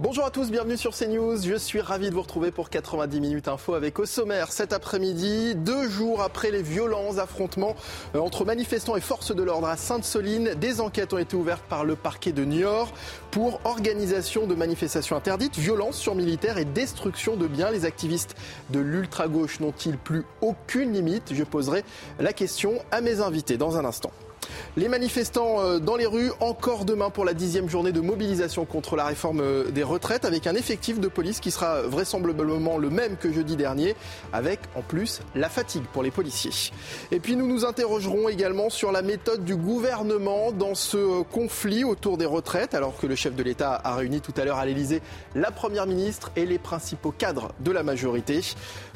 Bonjour à tous, bienvenue sur CNews. Je suis ravi de vous retrouver pour 90 minutes info avec au sommaire cet après-midi, deux jours après les violents affrontements euh, entre manifestants et forces de l'ordre à Sainte-Soline. Des enquêtes ont été ouvertes par le parquet de Niort pour organisation de manifestations interdites, violence sur militaires et destruction de biens. Les activistes de l'ultra-gauche n'ont-ils plus aucune limite? Je poserai la question à mes invités dans un instant. Les manifestants euh, dans les rues, encore demain pour la dixième journée de mobilisation contre la réforme euh, des retraites, avec un effectif de police qui sera vraisemblablement le même que jeudi dernier, avec en plus la fatigue pour les policiers. Et puis nous nous interrogerons également sur la méthode du gouvernement dans ce euh, conflit autour des retraites, alors que le chef de l'État a réuni tout à l'heure à l'Elysée la Première ministre et les principaux cadres de la majorité.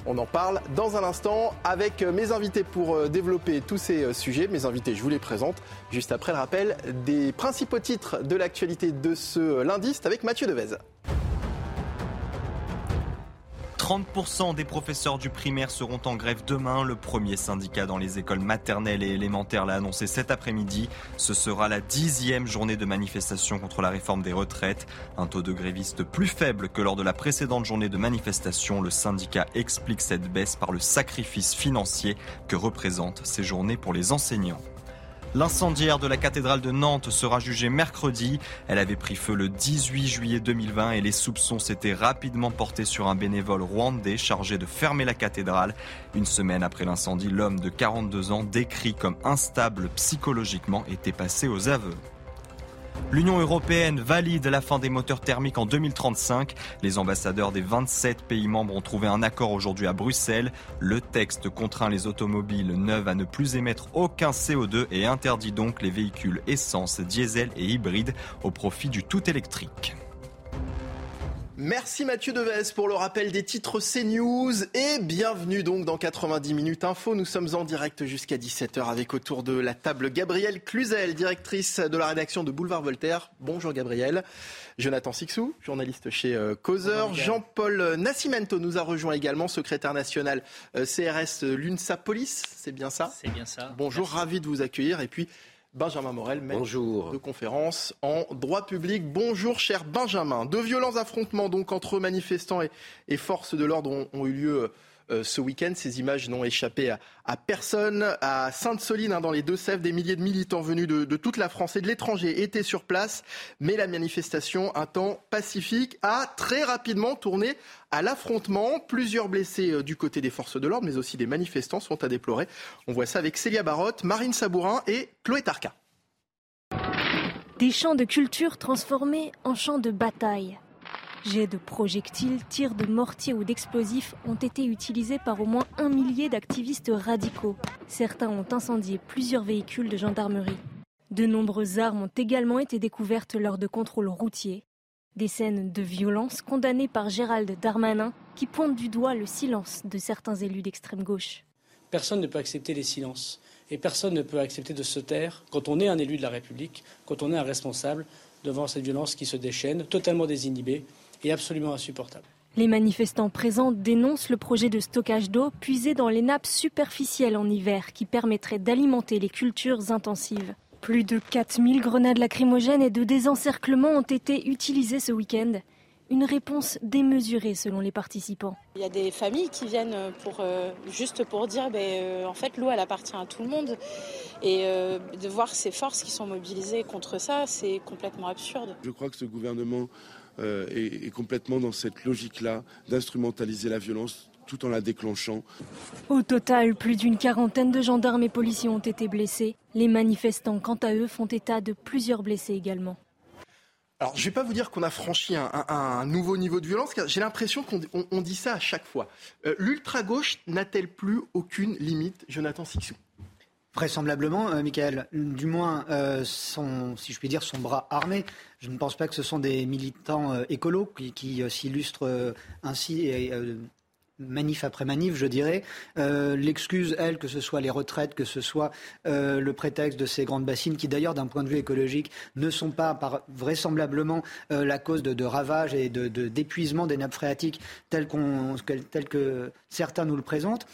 On en parle dans un instant avec mes invités pour développer tous ces sujets. Mes invités, je vous les présente juste après le rappel des principaux titres de l'actualité de ce lundi. C'est avec Mathieu Devez. 30% des professeurs du primaire seront en grève demain. Le premier syndicat dans les écoles maternelles et élémentaires l'a annoncé cet après-midi. Ce sera la dixième journée de manifestation contre la réforme des retraites. Un taux de grévistes plus faible que lors de la précédente journée de manifestation. Le syndicat explique cette baisse par le sacrifice financier que représentent ces journées pour les enseignants. L'incendiaire de la cathédrale de Nantes sera jugée mercredi. Elle avait pris feu le 18 juillet 2020 et les soupçons s'étaient rapidement portés sur un bénévole rwandais chargé de fermer la cathédrale. Une semaine après l'incendie, l'homme de 42 ans, décrit comme instable psychologiquement, était passé aux aveux. L'Union européenne valide la fin des moteurs thermiques en 2035. Les ambassadeurs des 27 pays membres ont trouvé un accord aujourd'hui à Bruxelles. Le texte contraint les automobiles neuves à ne plus émettre aucun CO2 et interdit donc les véhicules essence, diesel et hybrides au profit du tout électrique. Merci Mathieu Deves pour le rappel des titres CNews et bienvenue donc dans 90 minutes info. Nous sommes en direct jusqu'à 17h avec autour de la table Gabrielle Cluzel, directrice de la rédaction de Boulevard Voltaire. Bonjour Gabrielle. Jonathan Sixou, journaliste chez euh, Causeur. Jean-Paul Nascimento nous a rejoint également, secrétaire national euh, CRS l'UNSA Police. C'est bien ça? C'est bien ça. Bonjour, ravi de vous accueillir. Et puis Benjamin Morel, maître de conférence en droit public. Bonjour, cher Benjamin. De violents affrontements donc entre manifestants et, forces de l'ordre ont, eu lieu euh, ce week-end. Ces images n'ont échappé à, personne. À Sainte-Soline, hein, dans les Deux-Sèvres, des milliers de militants venus de, de, toute la France et de l'étranger étaient sur place. Mais la manifestation, un temps pacifique, a très rapidement tourné à l'affrontement. Plusieurs blessés euh, du côté des forces de l'ordre, mais aussi des manifestants sont à déplorer. On voit ça avec Célia Barotte, Marine Sabourin et Chloé Tarka. Des champs de culture transformés en champs de bataille. Jets de projectiles, tirs de mortiers ou d'explosifs ont été utilisés par au moins un millier d'activistes radicaux. Certains ont incendié plusieurs véhicules de gendarmerie. De nombreuses armes ont également été découvertes lors de contrôles routiers. Des scènes de violence condamnées par Gérald Darmanin qui pointent du doigt le silence de certains élus d'extrême gauche. Personne ne peut accepter les silences et personne ne peut accepter de se taire quand on est un élu de la République, quand on est un responsable devant cette violence qui se déchaîne, totalement désinhibée et absolument insupportable. Les manifestants présents dénoncent le projet de stockage d'eau puisé dans les nappes superficielles en hiver qui permettrait d'alimenter les cultures intensives. Plus de 4000 grenades lacrymogènes et de désencerclement ont été utilisées ce week-end. Une réponse démesurée selon les participants. Il y a des familles qui viennent pour, euh, juste pour dire ben, euh, en fait l'eau elle appartient à tout le monde et euh, de voir ces forces qui sont mobilisées contre ça c'est complètement absurde. Je crois que ce gouvernement est, est complètement dans cette logique-là d'instrumentaliser la violence tout en la déclenchant. Au total, plus d'une quarantaine de gendarmes et policiers ont été blessés. Les manifestants, quant à eux, font état de plusieurs blessés également. Alors, je ne vais pas vous dire qu'on a franchi un, nouveau niveau de violence, car j'ai l'impression qu'on dit ça à chaque fois. Euh, l'ultra-gauche n'a-t-elle plus aucune limite, Jonathan Sixou? Vraisemblablement, euh, Michael, du moins, euh, son, si je puis dire, son bras armé. Je ne pense pas que ce sont des militants euh, qui, qui s'illustrent ainsi manif après manif, je dirais. L'excuse, elle, que ce soit les retraites, que ce soit le prétexte de ces grandes bassines, qui d'ailleurs, d'un point de vue écologique, ne sont pas par, vraisemblablement la cause de, de, ravages et de, d'épuisement des nappes phréatiques telles que certains nous le présentent.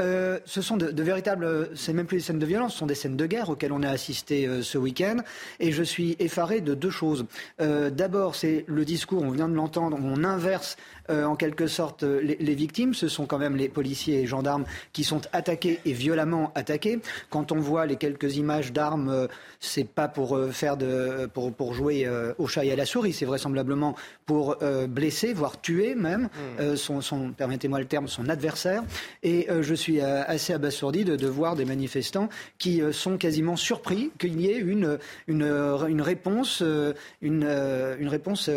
Euh, ce sont de, véritables, c'est même plus des scènes de violence, ce sont des scènes de guerre auxquelles on a assisté euh, ce week-end. Et je suis effaré de deux choses. Euh, d'abord, c'est le discours, on vient de l'entendre, on inverse en quelque sorte les, victimes. Ce sont quand même les policiers et gendarmes qui sont attaqués et violemment attaqués. Quand on voit les quelques images d'armes, c'est pas pour faire de, pour, pour jouer au chat et à la souris, c'est vraisemblablement pour blesser, voire tuer même, mmh. son, son permettez-moi le terme, son adversaire. Et je suis euh, assez abasourdi de, voir des manifestants qui euh, sont quasiment surpris qu'il y ait une, une, une réponse, euh, une, une réponse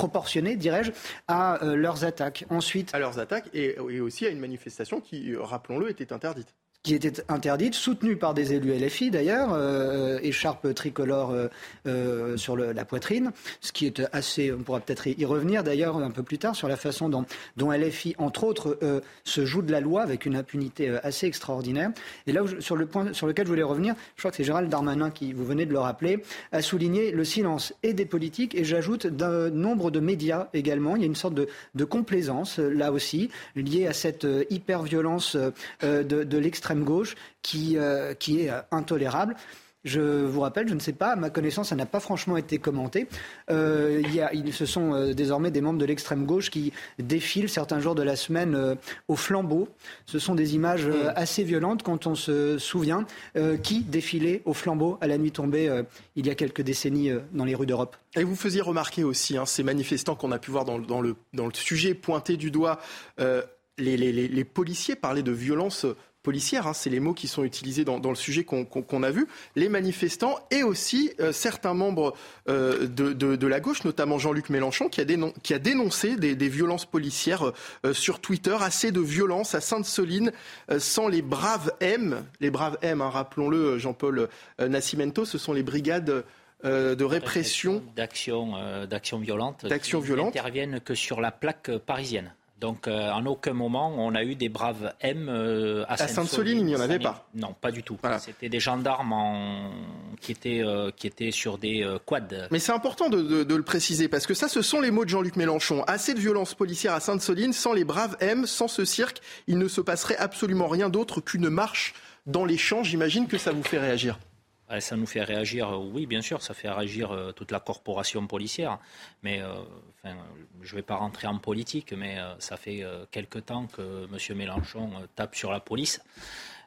proportionnée, dirais-je, à leurs attaques. Ensuite, à leurs attaques et, et aussi à une manifestation qui, rappelons-le, était interdite qui était interdite, soutenue par des élus LFI d'ailleurs, euh, écharpe tricolore euh, euh, sur la poitrine, ce qui est assez, on pourra peut-être y revenir d'ailleurs un peu plus tard sur la façon dont, LFI, entre autres, euh, se joue de la loi avec une impunité assez extraordinaire. Et là, sur le point sur lequel je voulais revenir, je crois que c'est Gérald Darmanin qui, vous venez de le rappeler, a souligné le silence et des politiques et j'ajoute d'un nombre de médias également. Il y a une sorte de, de complaisance là aussi liée à cette hyper-violence de, de l'extrême gauche qui, euh, qui est euh, intolérable. Je vous rappelle, je ne sais pas, à ma connaissance, ça n'a pas franchement été commenté. Euh, il y a, ce sont désormais des membres de l'extrême gauche qui défilent certains jours de la semaine au flambeau. Ce sont des images assez violentes quand on se souvient qui défilait au flambeau à la nuit tombée il y a quelques décennies dans les rues d'Europe. Et vous faisiez remarquer aussi hein, ces manifestants qu'on a pu voir dans, dans, le, dans le sujet pointé du doigt. Les, les, les, policiers parlaient de violence policière, hein, c'est les mots qui sont utilisés dans, le sujet qu'on a vu, les manifestants et aussi euh, certains membres euh, de, la gauche, notamment Jean-Luc Mélenchon, qui a, qui a dénoncé des, violences policières euh, sur Twitter, assez de violence à Sainte-Soline, sans les braves M, les braves M, hein, rappelons-le, Jean-Paul Nascimento, ce sont les brigades de répression d'action d'action violente d'action violente. interviennent que sur la plaque parisienne donc, euh, en aucun moment, on a eu des braves M euh, à, Sainte-Soline. il n'y en avait pas. Non, pas du tout. C'était des gendarmes qui, étaient, euh, qui étaient sur des quads. Mais c'est important de, le préciser, parce que ça, ce sont les mots de Jean-Luc Mélenchon. Assez de violence policière à Sainte-Soline, sans les braves M, sans ce cirque, il ne se passerait absolument rien d'autre qu'une marche dans les champs. J'imagine que ça vous fait réagir. Ça nous fait réagir, oui, bien sûr, ça fait réagir toute la corporation policière. Mais je ne vais pas rentrer en politique, mais euh, ça fait euh, quelque temps que M. Mélenchon euh, tape sur la police.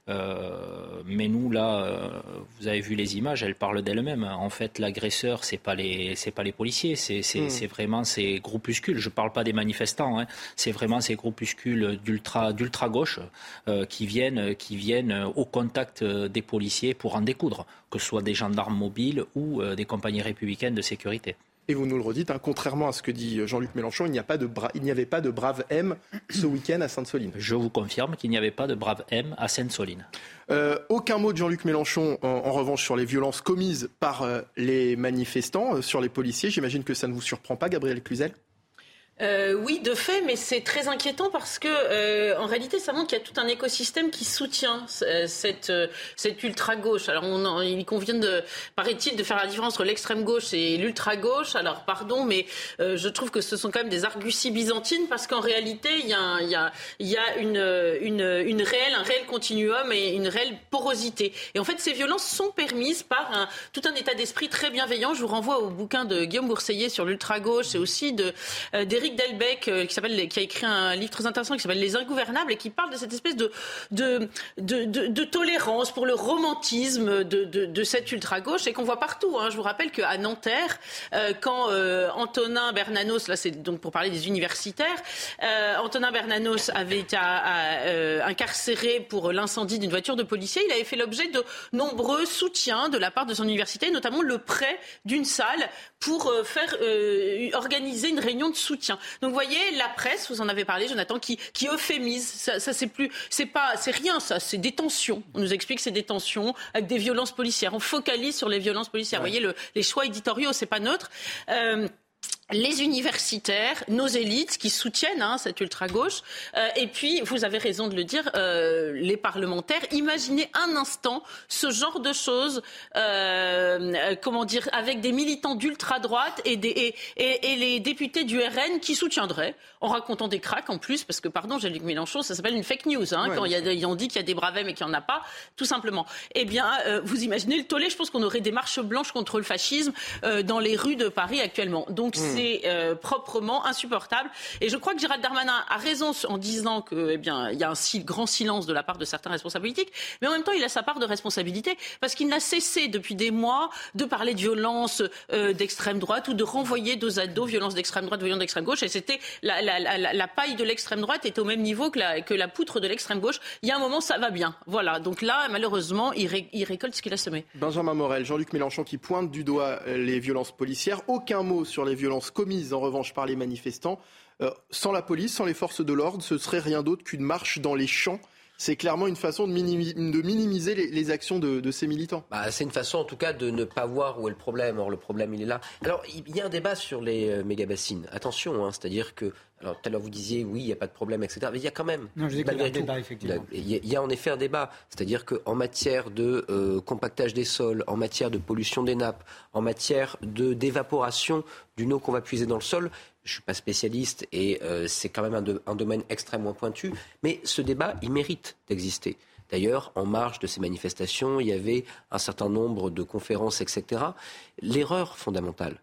Mais nous, là, vous avez vu les images, elles parlent d'elles-mêmes. En fait, l'agresseur, c'est pas les, c'est pas les policiers, c'est, hmm. vraiment ces groupuscules. Je ne parle pas des manifestants, hein. c'est vraiment ces groupuscules d'ultra, d'ultra gauche qui viennent, qui viennent au contact des policiers pour en découdre, que ce soit des gendarmes mobiles ou des compagnies républicaines de sécurité. Et vous nous le redites, hein, contrairement à ce que dit Jean-Luc Mélenchon, il n'y, avait pas de brave M ce week-end à Sainte-Soline. Je vous confirme qu'il n'y avait pas de brave M à Sainte-Soline. Euh, aucun mot de Jean-Luc Mélenchon, en, revanche, sur les violences commises par euh, les manifestants, euh, sur les policiers. J'imagine que ça ne vous surprend pas, Gabriel Cluzel? Euh, oui, de fait, mais c'est très inquiétant parce que, euh, en réalité, ça montre qu'il y a tout un écosystème qui soutient euh, cette, cette ultra gauche. Alors, il convient paraît-il, de faire la différence entre l'extrême gauche et l'ultra gauche. Alors, pardon, mais je trouve que ce sont quand même des arguties byzantines parce qu'en réalité, il y a, a une, réelle, un réel continuum et une réelle porosité. Et en fait, ces violences sont permises par un, tout un état d'esprit très bienveillant. Je vous renvoie au bouquin de Guillaume Bourseillet sur l'ultra gauche et aussi de d'Éric Delbecq, euh, qui, s'appelle, qui a écrit un livre très intéressant qui s'appelle Les Ingouvernables et qui parle de cette espèce de, tolérance pour le romantisme de, de, cette ultra-gauche et qu'on voit partout. Hein. Je vous rappelle qu'à Nanterre, euh, quand euh, Antonin Bernanos, là c'est donc pour parler des universitaires, Antonin Bernanos avait été incarcéré pour l'incendie d'une voiture de policier, il avait fait l'objet de nombreux soutiens de la part de son université, notamment le prêt d'une salle pour faire organiser une réunion de soutien. Donc vous voyez, la presse, vous en avez parlé, Jonathan, qui, qui euphémise. Ça, ça c'est plus, c'est pas, c'est rien ça, c'est des tensions. On nous explique que c'est des tensions avec des violences policières. On focalise sur les violences policières. Vous voyez, le, les choix éditoriaux, c'est pas neutre. Euh, les universitaires, nos élites qui soutiennent hein, cette ultra-gauche, euh, et puis, vous avez raison de le dire, euh, les parlementaires. Imaginez un instant ce genre de choses, euh, comment dire, avec des militants d'ultra-droite et, et, et, les députés du RN qui soutiendraient, en racontant des cracks en plus, parce que, pardon, Jean-Luc Mélenchon, ça s'appelle une fake news, hein, quand il y a, on dit qu'il y a des bravets mais qu'il n'y en a pas, tout simplement. Eh bien, vous imaginez le tollé, je pense qu'on aurait des marches blanches contre le fascisme dans les rues de Paris actuellement. Donc, hmm. C'est euh, proprement insupportable. Et je crois que Gérald Darmanin a raison en disant que, eh bien, il y a un si, grand silence de la part de certains responsables politiques, mais en même temps, il a sa part de responsabilité parce qu'il n'a cessé depuis des mois de parler de violence euh, d'extrême droite ou de renvoyer dos à dos violence d'extrême droite, violence d'extrême gauche. Et c'était la, la, la, la, paille de l'extrême droite est au même niveau que la, que la poutre de l'extrême gauche. Il y a un moment, ça va bien. Voilà. Donc là, malheureusement, il, il récolte ce qu'il a semé. Benjamin Morel, Jean-Luc Mélenchon qui pointe du doigt les violences policières. Aucun mot sur les violences commises en revanche par les manifestants. Euh, sans la police, sans les forces de l'ordre, ce serait rien d'autre qu'une marche dans les champs c'est clairement une façon de, minimiser, les, actions de, ces militants. Bah, c'est une façon en tout cas de ne pas voir où est le problème. Or le problème il est là. Alors il y a un débat sur les euh, méga-bassines. Attention, hein, c'est-à-dire que alors tout à l'heure vous disiez oui, il n'y a pas de problème, etc. Mais il y a quand même. Non, je dis qu'il y a un débat effectivement. Il y, a, en effet un débat, c'est-à-dire qu'en matière de euh, compactage des sols, en matière de pollution des nappes, en matière de d'évaporation d'une eau qu'on va puiser dans le sol, je ne suis pas spécialiste et euh, c'est quand même un, domaine extrêmement pointu, mais ce débat, il mérite d'exister. D'ailleurs, en marge de ces manifestations, il y avait un certain nombre de conférences, etc. L'erreur fondamentale,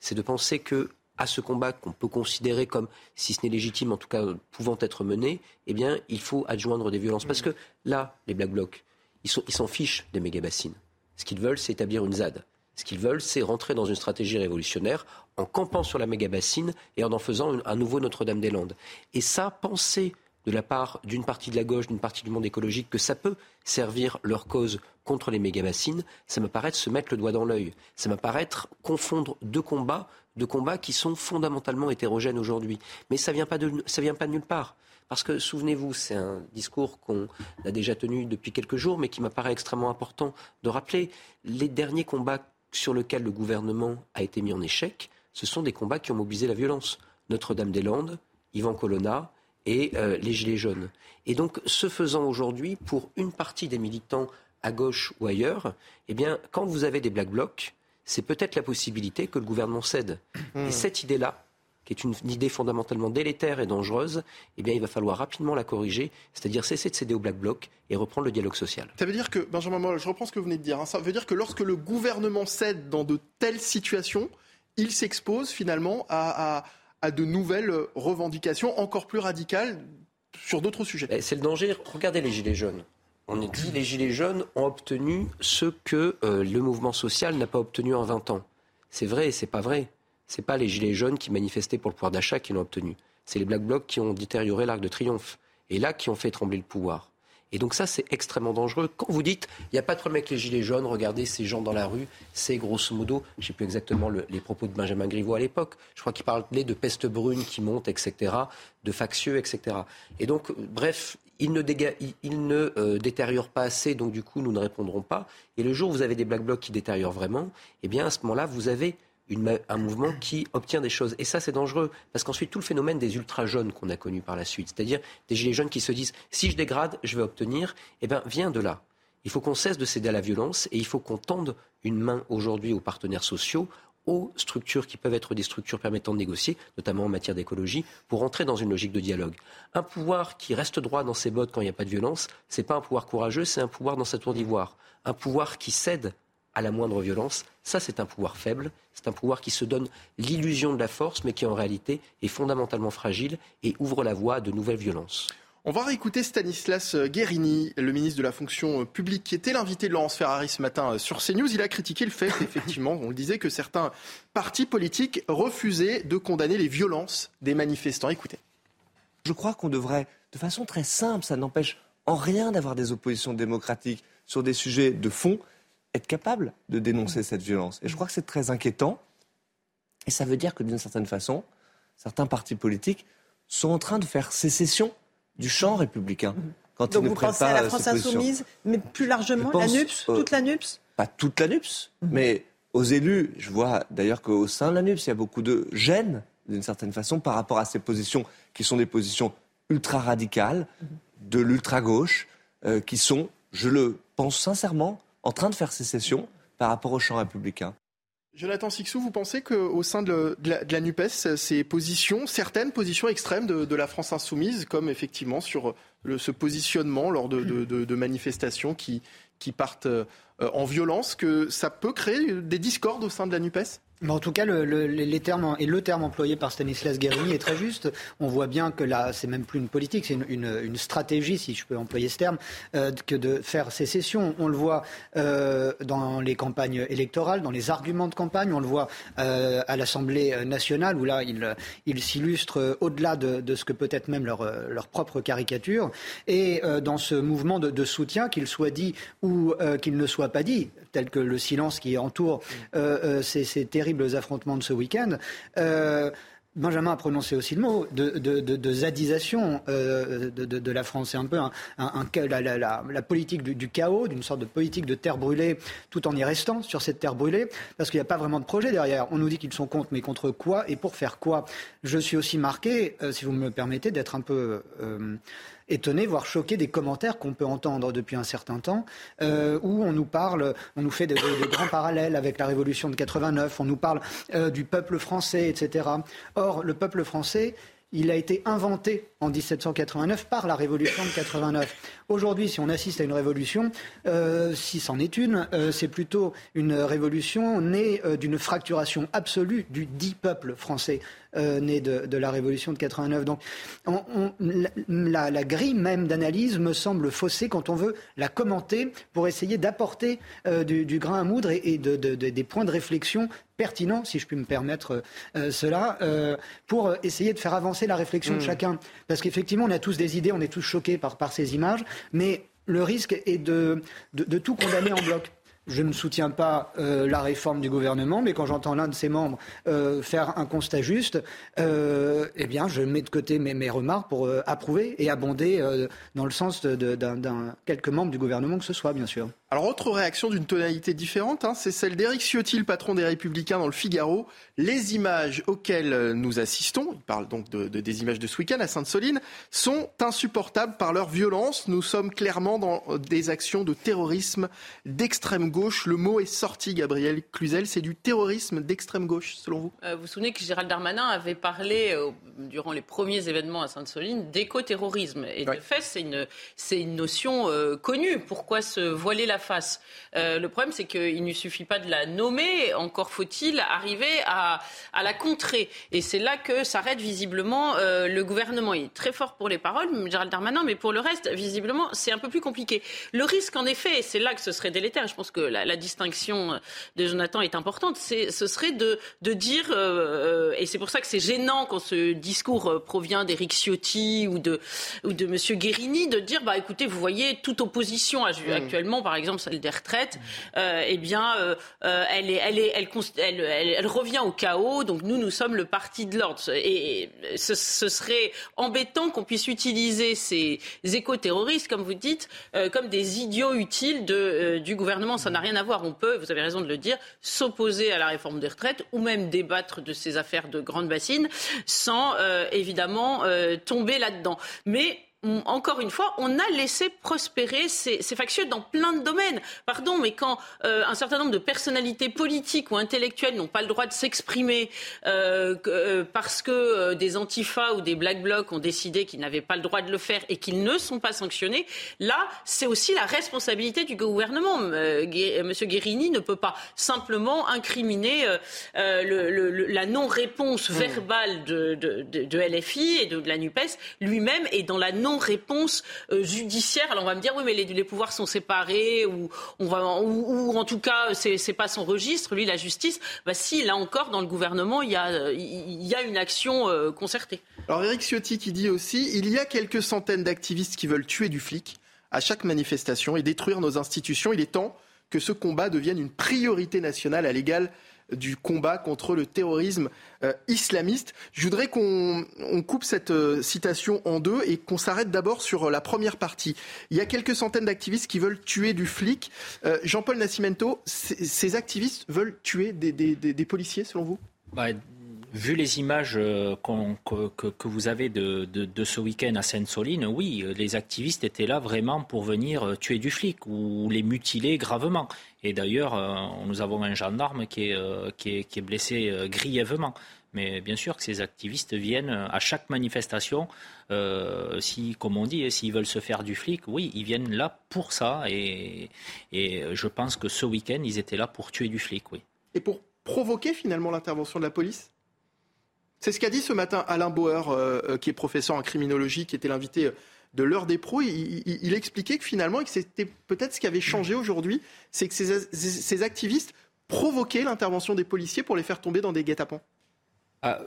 c'est de penser que à ce combat qu'on peut considérer comme, si ce n'est légitime, en tout cas pouvant être mené, eh bien, il faut adjoindre des violences. Parce que là, les Black Blocs, ils s'en fichent des méga-bassines. Ce qu'ils veulent, c'est établir une ZAD. Ce qu'ils veulent, c'est rentrer dans une stratégie révolutionnaire en campant sur la méga-bassine et en en faisant un nouveau Notre-Dame-des-Landes. Et ça, penser de la part d'une partie de la gauche, d'une partie du monde écologique, que ça peut servir leur cause contre les méga-bassines, ça me paraît se mettre le doigt dans l'œil. Ça me paraît confondre deux combats, deux combats qui sont fondamentalement hétérogènes aujourd'hui. Mais ça pas vient pas de nulle part. Parce que souvenez-vous, c'est un discours qu'on a déjà tenu depuis quelques jours, mais qui m'apparaît extrêmement important de rappeler. Les derniers combats sur lequel le gouvernement a été mis en échec, ce sont des combats qui ont mobilisé la violence. Notre-Dame-des-Landes, Yvan Colonna et euh, les Gilets jaunes. Et donc, ce faisant aujourd'hui, pour une partie des militants à gauche ou ailleurs, eh bien, quand vous avez des black blocs, c'est peut-être la possibilité que le gouvernement cède. Et mmh. cette idée-là, qui est une, idée fondamentalement délétère et dangereuse, eh bien, il va falloir rapidement la corriger, c'est-à-dire cesser de céder au Black Bloc et reprendre le dialogue social. Ça veut dire que, Benjamin Moll, je reprends ce que vous venez de dire, hein, ça veut dire que lorsque le gouvernement cède dans de telles situations, il s'expose finalement à, à, de nouvelles revendications encore plus radicales sur d'autres sujets. Eh, c'est le danger. Regardez les Gilets jaunes. On est dit les Gilets jaunes ont obtenu ce que euh, le mouvement social n'a pas obtenu en 20 ans. C'est vrai et c'est pas vrai c'est pas les gilets jaunes qui manifestaient pour le pouvoir d'achat qui l'ont obtenu. C'est les Black Blocs qui ont détérioré l'Arc de Triomphe. Et là, qui ont fait trembler le pouvoir. Et donc ça, c'est extrêmement dangereux. Quand vous dites, il n'y a pas de problème avec les gilets jaunes, regardez ces gens dans la rue, c'est grosso modo, je ne sais plus exactement les propos de Benjamin Griveaux à l'époque, je crois qu'il parlait de peste brune qui monte, etc., de factieux, etc. Et donc, bref, il ne, ne euh, détériore pas assez, donc du coup, nous ne répondrons pas. Et le jour où vous avez des Black Blocs qui détériorent vraiment, eh bien, à ce moment-là, vous avez un mouvement qui obtient des choses. Et ça, c'est dangereux, parce qu'ensuite, tout le phénomène des ultra-jeunes qu'on a connu par la suite, c'est-à-dire des gilets jaunes qui se disent, si je dégrade, je vais obtenir, eh bien, vient de là. Il faut qu'on cesse de céder à la violence et il faut qu'on tende une main aujourd'hui aux partenaires sociaux, aux structures qui peuvent être des structures permettant de négocier, notamment en matière d'écologie, pour entrer dans une logique de dialogue. Un pouvoir qui reste droit dans ses bottes quand il n'y a pas de violence, ce n'est pas un pouvoir courageux, c'est un pouvoir dans sa tour d'ivoire. Un pouvoir qui cède à la moindre violence. Ça, c'est un pouvoir faible. C'est un pouvoir qui se donne l'illusion de la force, mais qui en réalité est fondamentalement fragile et ouvre la voie à de nouvelles violences. On va réécouter Stanislas Guérini, le ministre de la fonction publique, qui était l'invité de Laurence Ferrari ce matin sur CNews. Il a critiqué le fait, effectivement, on le disait, que certains partis politiques refusaient de condamner les violences des manifestants. Écoutez. Je crois qu'on devrait, de façon très simple, ça n'empêche en rien d'avoir des oppositions démocratiques sur des sujets de fond, être capable de dénoncer cette violence. Et je crois que c'est très inquiétant. Et ça veut dire que d'une certaine façon, certains partis politiques sont en train de faire sécession du champ républicain. Quand Donc vous pensez à la France insoumise, mais plus largement, la NUPS, toute la NUPS? Pas toute la NUPS, mhm. mais aux élus. Je vois d'ailleurs qu'au sein de la NUPS, il y a beaucoup de gêne, d'une certaine façon, par rapport à ces positions qui sont des positions ultra-radicales, mhm. de l'ultra-gauche, euh, qui sont, je le pense sincèrement, en train de faire sécession par rapport au champ républicain. Jonathan Sixou, vous pensez qu'au sein de, la, NUPES, ces positions, certaines positions extrêmes de, la France insoumise, comme effectivement sur ce positionnement lors de, manifestations qui, qui partent euh, en violence, que ça peut créer des discordes au sein de la NUPES? En tout cas, le, les termes et le terme employé par Stanislas Guérini est très juste. On voit bien que là, c'est même plus une politique, c'est une, stratégie, si je peux employer ce terme, euh, que de faire sécession. On le voit euh, dans les campagnes électorales, dans les arguments de campagne. On le voit euh, à l'Assemblée nationale, où là, ils il s'illustrent au-delà de, ce que peut être même leur, propre caricature. Et dans ce mouvement de, soutien, qu'il soit dit ou qu'il ne soit pas dit, tel que le silence qui entoure ces, ces affrontements de ce week-end. Euh, Benjamin a prononcé aussi le mot de, zadisation euh, de, la France. C'est un peu un, la, politique du, chaos, d'une sorte de politique de terre brûlée, tout en y restant sur cette terre brûlée, parce qu'il n'y a pas vraiment de projet derrière. On nous dit qu'ils sont contre, mais contre quoi et pour faire quoi? Je suis aussi marqué, euh, si vous me permettez, d'être un peu étonné, voire choqué des commentaires qu'on peut entendre depuis un certain temps, euh, où on nous parle, on nous fait des, grands parallèles avec la Révolution de 89, on nous parle euh, du peuple français, etc. Or, le peuple français, il a été inventé en 1789 par la Révolution de 89. Aujourd'hui, si on assiste à une révolution, euh, si c'en est une, euh, c'est plutôt une révolution née euh, d'une fracturation absolue du dit peuple français. né de, la révolution de 89. Donc, la, grille même d'analyse me semble faussée quand on veut la commenter pour essayer d'apporter du, grain à moudre et, des points de réflexion pertinents, si je puis me permettre cela, pour essayer de faire avancer la réflexion de mmh. chacun. Parce qu'effectivement, on a tous des idées, on est tous choqués par, ces images, mais le risque est de, tout condamner en bloc je ne soutiens pas euh, la réforme du gouvernement, mais quand j'entends l'un de ses membres euh, faire un constat juste, euh, eh bien, je mets de côté mes, mes remarques pour approuver et abonder dans le sens d'un quelques membres du gouvernement que ce soit, bien sûr. Alors, autre réaction d'une tonalité différente, hein, c'est celle d'Éric Ciotti, le patron des Républicains dans le Figaro. Les images auxquelles nous assistons, il parle donc de, des images de ce week-end à Sainte-Soline, sont insupportables par leur violence. Nous sommes clairement dans des actions de terrorisme d'extrême gauche. Le mot est sorti, Gabriel Cluzel, c'est du terrorisme d'extrême gauche, selon vous? Euh, Vous vous souvenez que Gérald Darmanin avait parlé, euh, durant les premiers événements à Sainte-Soline, d'éco-terrorisme. Et de fait, c'est une, une, notion euh, connue. Pourquoi se voiler la face. Euh, le problème, c'est qu'il ne suffit pas de la nommer, encore faut-il arriver à, la contrer. Et c'est là que s'arrête visiblement euh, le gouvernement. Il est très fort pour les paroles, Gérald Darmanin, mais pour le reste, visiblement, c'est un peu plus compliqué. Le risque, en effet, et c'est là que ce serait délétère, je pense que la, distinction de Jonathan est importante, c'est, ce serait de, dire, euh, et c'est pour ça que c'est gênant quand ce discours provient d'Éric Ciotti ou de, ou de M. Guérini, de dire, bah, écoutez, vous voyez, toute opposition mmh. actuellement, par exemple, exemple celle des retraites, euh, eh bien, euh, euh, elle, est, elle, est, elle, elle, revient au chaos. Donc nous, nous sommes le parti de l'ordre. Et ce, serait embêtant qu'on puisse utiliser ces éco-terroristes, comme vous dites, comme des idiots utiles de, du gouvernement. Ça n'a rien à voir. On peut, vous avez raison de le dire, s'opposer à la réforme des retraites ou même débattre de ces affaires de grande bassine sans évidemment tomber là-dedans. Mais encore une fois, on a laissé prospérer ces, factieux dans plein de domaines. Pardon, mais quand euh, un certain nombre de personnalités politiques ou intellectuelles n'ont pas le droit de s'exprimer euh, euh, parce que des antifas ou des black blocs ont décidé qu'ils n'avaient pas le droit de le faire et qu'ils ne sont pas sanctionnés, là, c'est aussi la responsabilité du gouvernement. Monsieur Guérini ne peut pas simplement incriminer la non-réponse mmh. verbale de, de, LFI et de, de la NUPES lui-même et dans la non réponse euh, judiciaire. Alors on va me dire oui, mais les, pouvoirs sont séparés ou on va ou, en tout cas c'est pas son registre. Lui, la justice. Bah si, là encore, dans le gouvernement, il y a il y a une action euh, concertée. Alors Eric Ciotti qui dit aussi il y a quelques centaines d'activistes qui veulent tuer du flic à chaque manifestation et détruire nos institutions. Il est temps que ce combat devienne une priorité nationale à l'égal du combat contre le terrorisme euh, islamiste. Je voudrais qu'on coupe cette euh, citation en deux et qu'on s'arrête d'abord sur la première partie. Il y a quelques centaines d'activistes qui veulent tuer du flic. Jean-Paul Nascimento, ces activistes veulent tuer des, policiers selon vous? Bah, Vu les images euh, que, vous avez de, ce week-end à Sainte-Soline, oui, les activistes étaient là vraiment pour venir euh, tuer du flic ou les mutiler gravement. Et d'ailleurs, euh, nous avons un gendarme qui est, blessé grièvement. Mais bien sûr que ces activistes viennent à chaque manifestation, comme on dit, s'ils veulent se faire du flic, oui, ils viennent là pour ça. Et, et je pense que ce week-end, ils étaient là pour tuer du flic, oui. Et pour provoquer finalement l'intervention de la police? C'est ce qu'a dit ce matin Alain Bauer, euh, euh, qui est professeur en criminologie, qui était l'invité euh, de l'heure des pros. Il, expliquait que finalement, que c'était peut-être ce qui avait changé aujourd'hui, c'est que ces, activistes provoquaient l'intervention des policiers pour les faire tomber dans des guet-apens. Ah,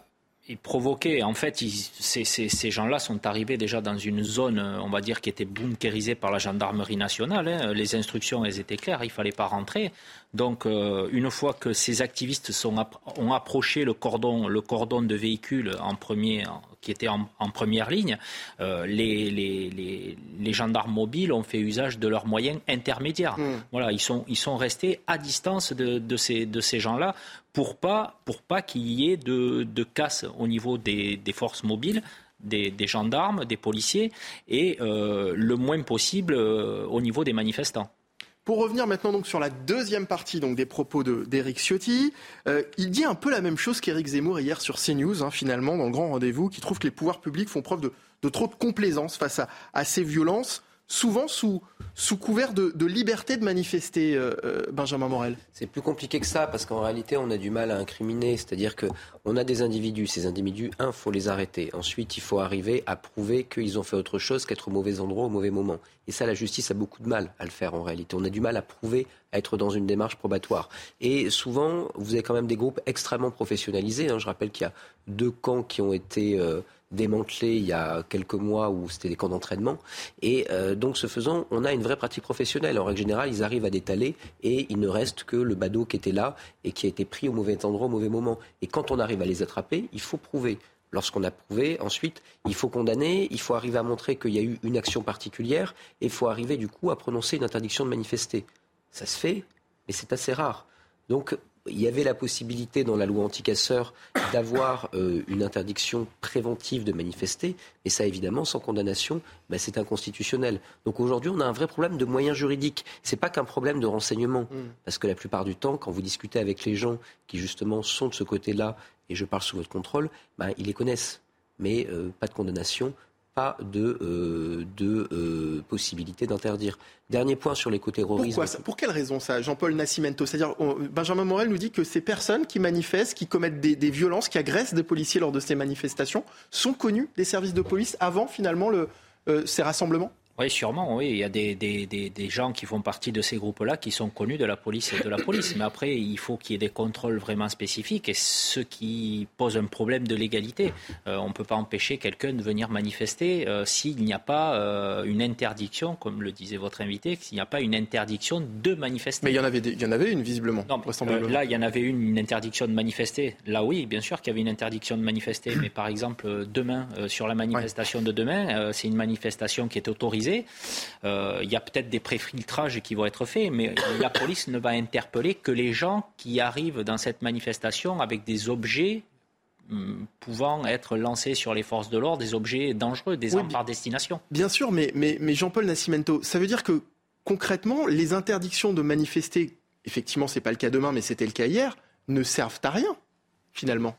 ils provoquaient. En fait, ces, gens-là sont arrivés déjà dans une zone, on va dire, qui était bunkérisée par la gendarmerie nationale. Hein. Les instructions, elles étaient claires, il ne fallait pas rentrer. Donc, euh, une fois que ces activistes ont approché le cordon, le cordon de véhicules en premier, qui était en, première ligne, euh, les, gendarmes mobiles ont fait usage de leurs moyens intermédiaires. Hmm. Voilà, ils sont, ils sont restés à distance de, ces, de ces gens-là pour pas, pour pas qu'il y ait de, casse au niveau des, forces mobiles. Des, gendarmes, des policiers et euh, le moins possible au niveau des manifestants. Pour revenir maintenant donc sur la deuxième partie donc des propos d'Éric Ciotti, euh, il dit un peu la même chose qu'Éric Zemmour hier sur CNews, hein, finalement, dans le grand rendez-vous, qui trouve que les pouvoirs publics font preuve de, trop de complaisance face à ces violences souvent sous, sous couvert de, liberté de manifester, euh, euh, Benjamin Morel C'est plus compliqué que ça, parce qu'en réalité, on a du mal à incriminer. C'est-à-dire qu'on a des individus. Ces individus, un, faut les arrêter. Ensuite, il faut arriver à prouver qu'ils ont fait autre chose qu'être au mauvais endroit au mauvais moment. Et ça, la justice a beaucoup de mal à le faire en réalité. On a du mal à prouver, à être dans une démarche probatoire. Et souvent, vous avez quand même des groupes extrêmement professionnalisés. Hein. Je rappelle qu'il y a deux camps qui ont été... Euh, démantelé il y a quelques mois où c'était des camps d'entraînement. Et euh, donc, ce faisant, on a une vraie pratique professionnelle. En règle générale, ils arrivent à détaler et il ne reste que le badaud qui était là et qui a été pris au mauvais endroit, au mauvais moment. Et quand on arrive à les attraper, il faut prouver. Lorsqu'on a prouvé, ensuite, il faut condamner, il faut arriver à montrer qu'il y a eu une action particulière et il faut arriver du coup à prononcer une interdiction de manifester. Ça se fait, mais c'est assez rare. Donc il y avait la possibilité dans la loi anticasseur d'avoir euh, une interdiction préventive de manifester, et ça évidemment sans condamnation, bah, c'est inconstitutionnel. Donc aujourd'hui, on a un vrai problème de moyens juridiques. C'est pas qu'un problème de renseignement, mm. parce que la plupart du temps, quand vous discutez avec les gens qui justement sont de ce côté-là, et je parle sous votre contrôle, bah, ils les connaissent, mais euh, pas de condamnation, pas de, euh, euh, possibilité d'interdire. Dernier point sur l'écoterrorisme. Pour quelle raison ça, Jean-Paul Nascimento? C'est-à-dire, Benjamin Morel nous dit que ces personnes qui manifestent, qui commettent des, violences, qui agressent des policiers lors de ces manifestations, sont connues des services de police avant finalement le, euh, ces rassemblements? Oui, sûrement, oui. Il y a des, des, des, gens qui font partie de ces groupes-là qui sont connus de la police et de la police. Mais après, il faut qu'il y ait des contrôles vraiment spécifiques. Et ce qui pose un problème de légalité, euh, on ne peut pas empêcher quelqu'un de venir manifester euh, s'il n'y a pas euh, une interdiction, comme le disait votre invité, s'il n'y a pas une interdiction de manifester. Mais il y en avait, il y en avait une, visiblement. Non, là, il y en avait une, une interdiction de manifester. Là, oui, bien sûr qu'il y avait une interdiction de manifester. mais par exemple, demain, sur la manifestation de demain, c'est une manifestation qui est autorisée euh, il y a peut-être des préfiltrages qui vont être faits, mais la police ne va interpeller que les gens qui arrivent dans cette manifestation avec des objets hum, pouvant être lancés sur les forces de l'ordre, des objets dangereux, des armes par destination. Bien sûr, mais, mais, mais Jean-Paul Nascimento, ça veut dire que concrètement, les interdictions de manifester, effectivement, ce n'est pas le cas demain, mais c'était le cas hier, ne servent à rien, finalement.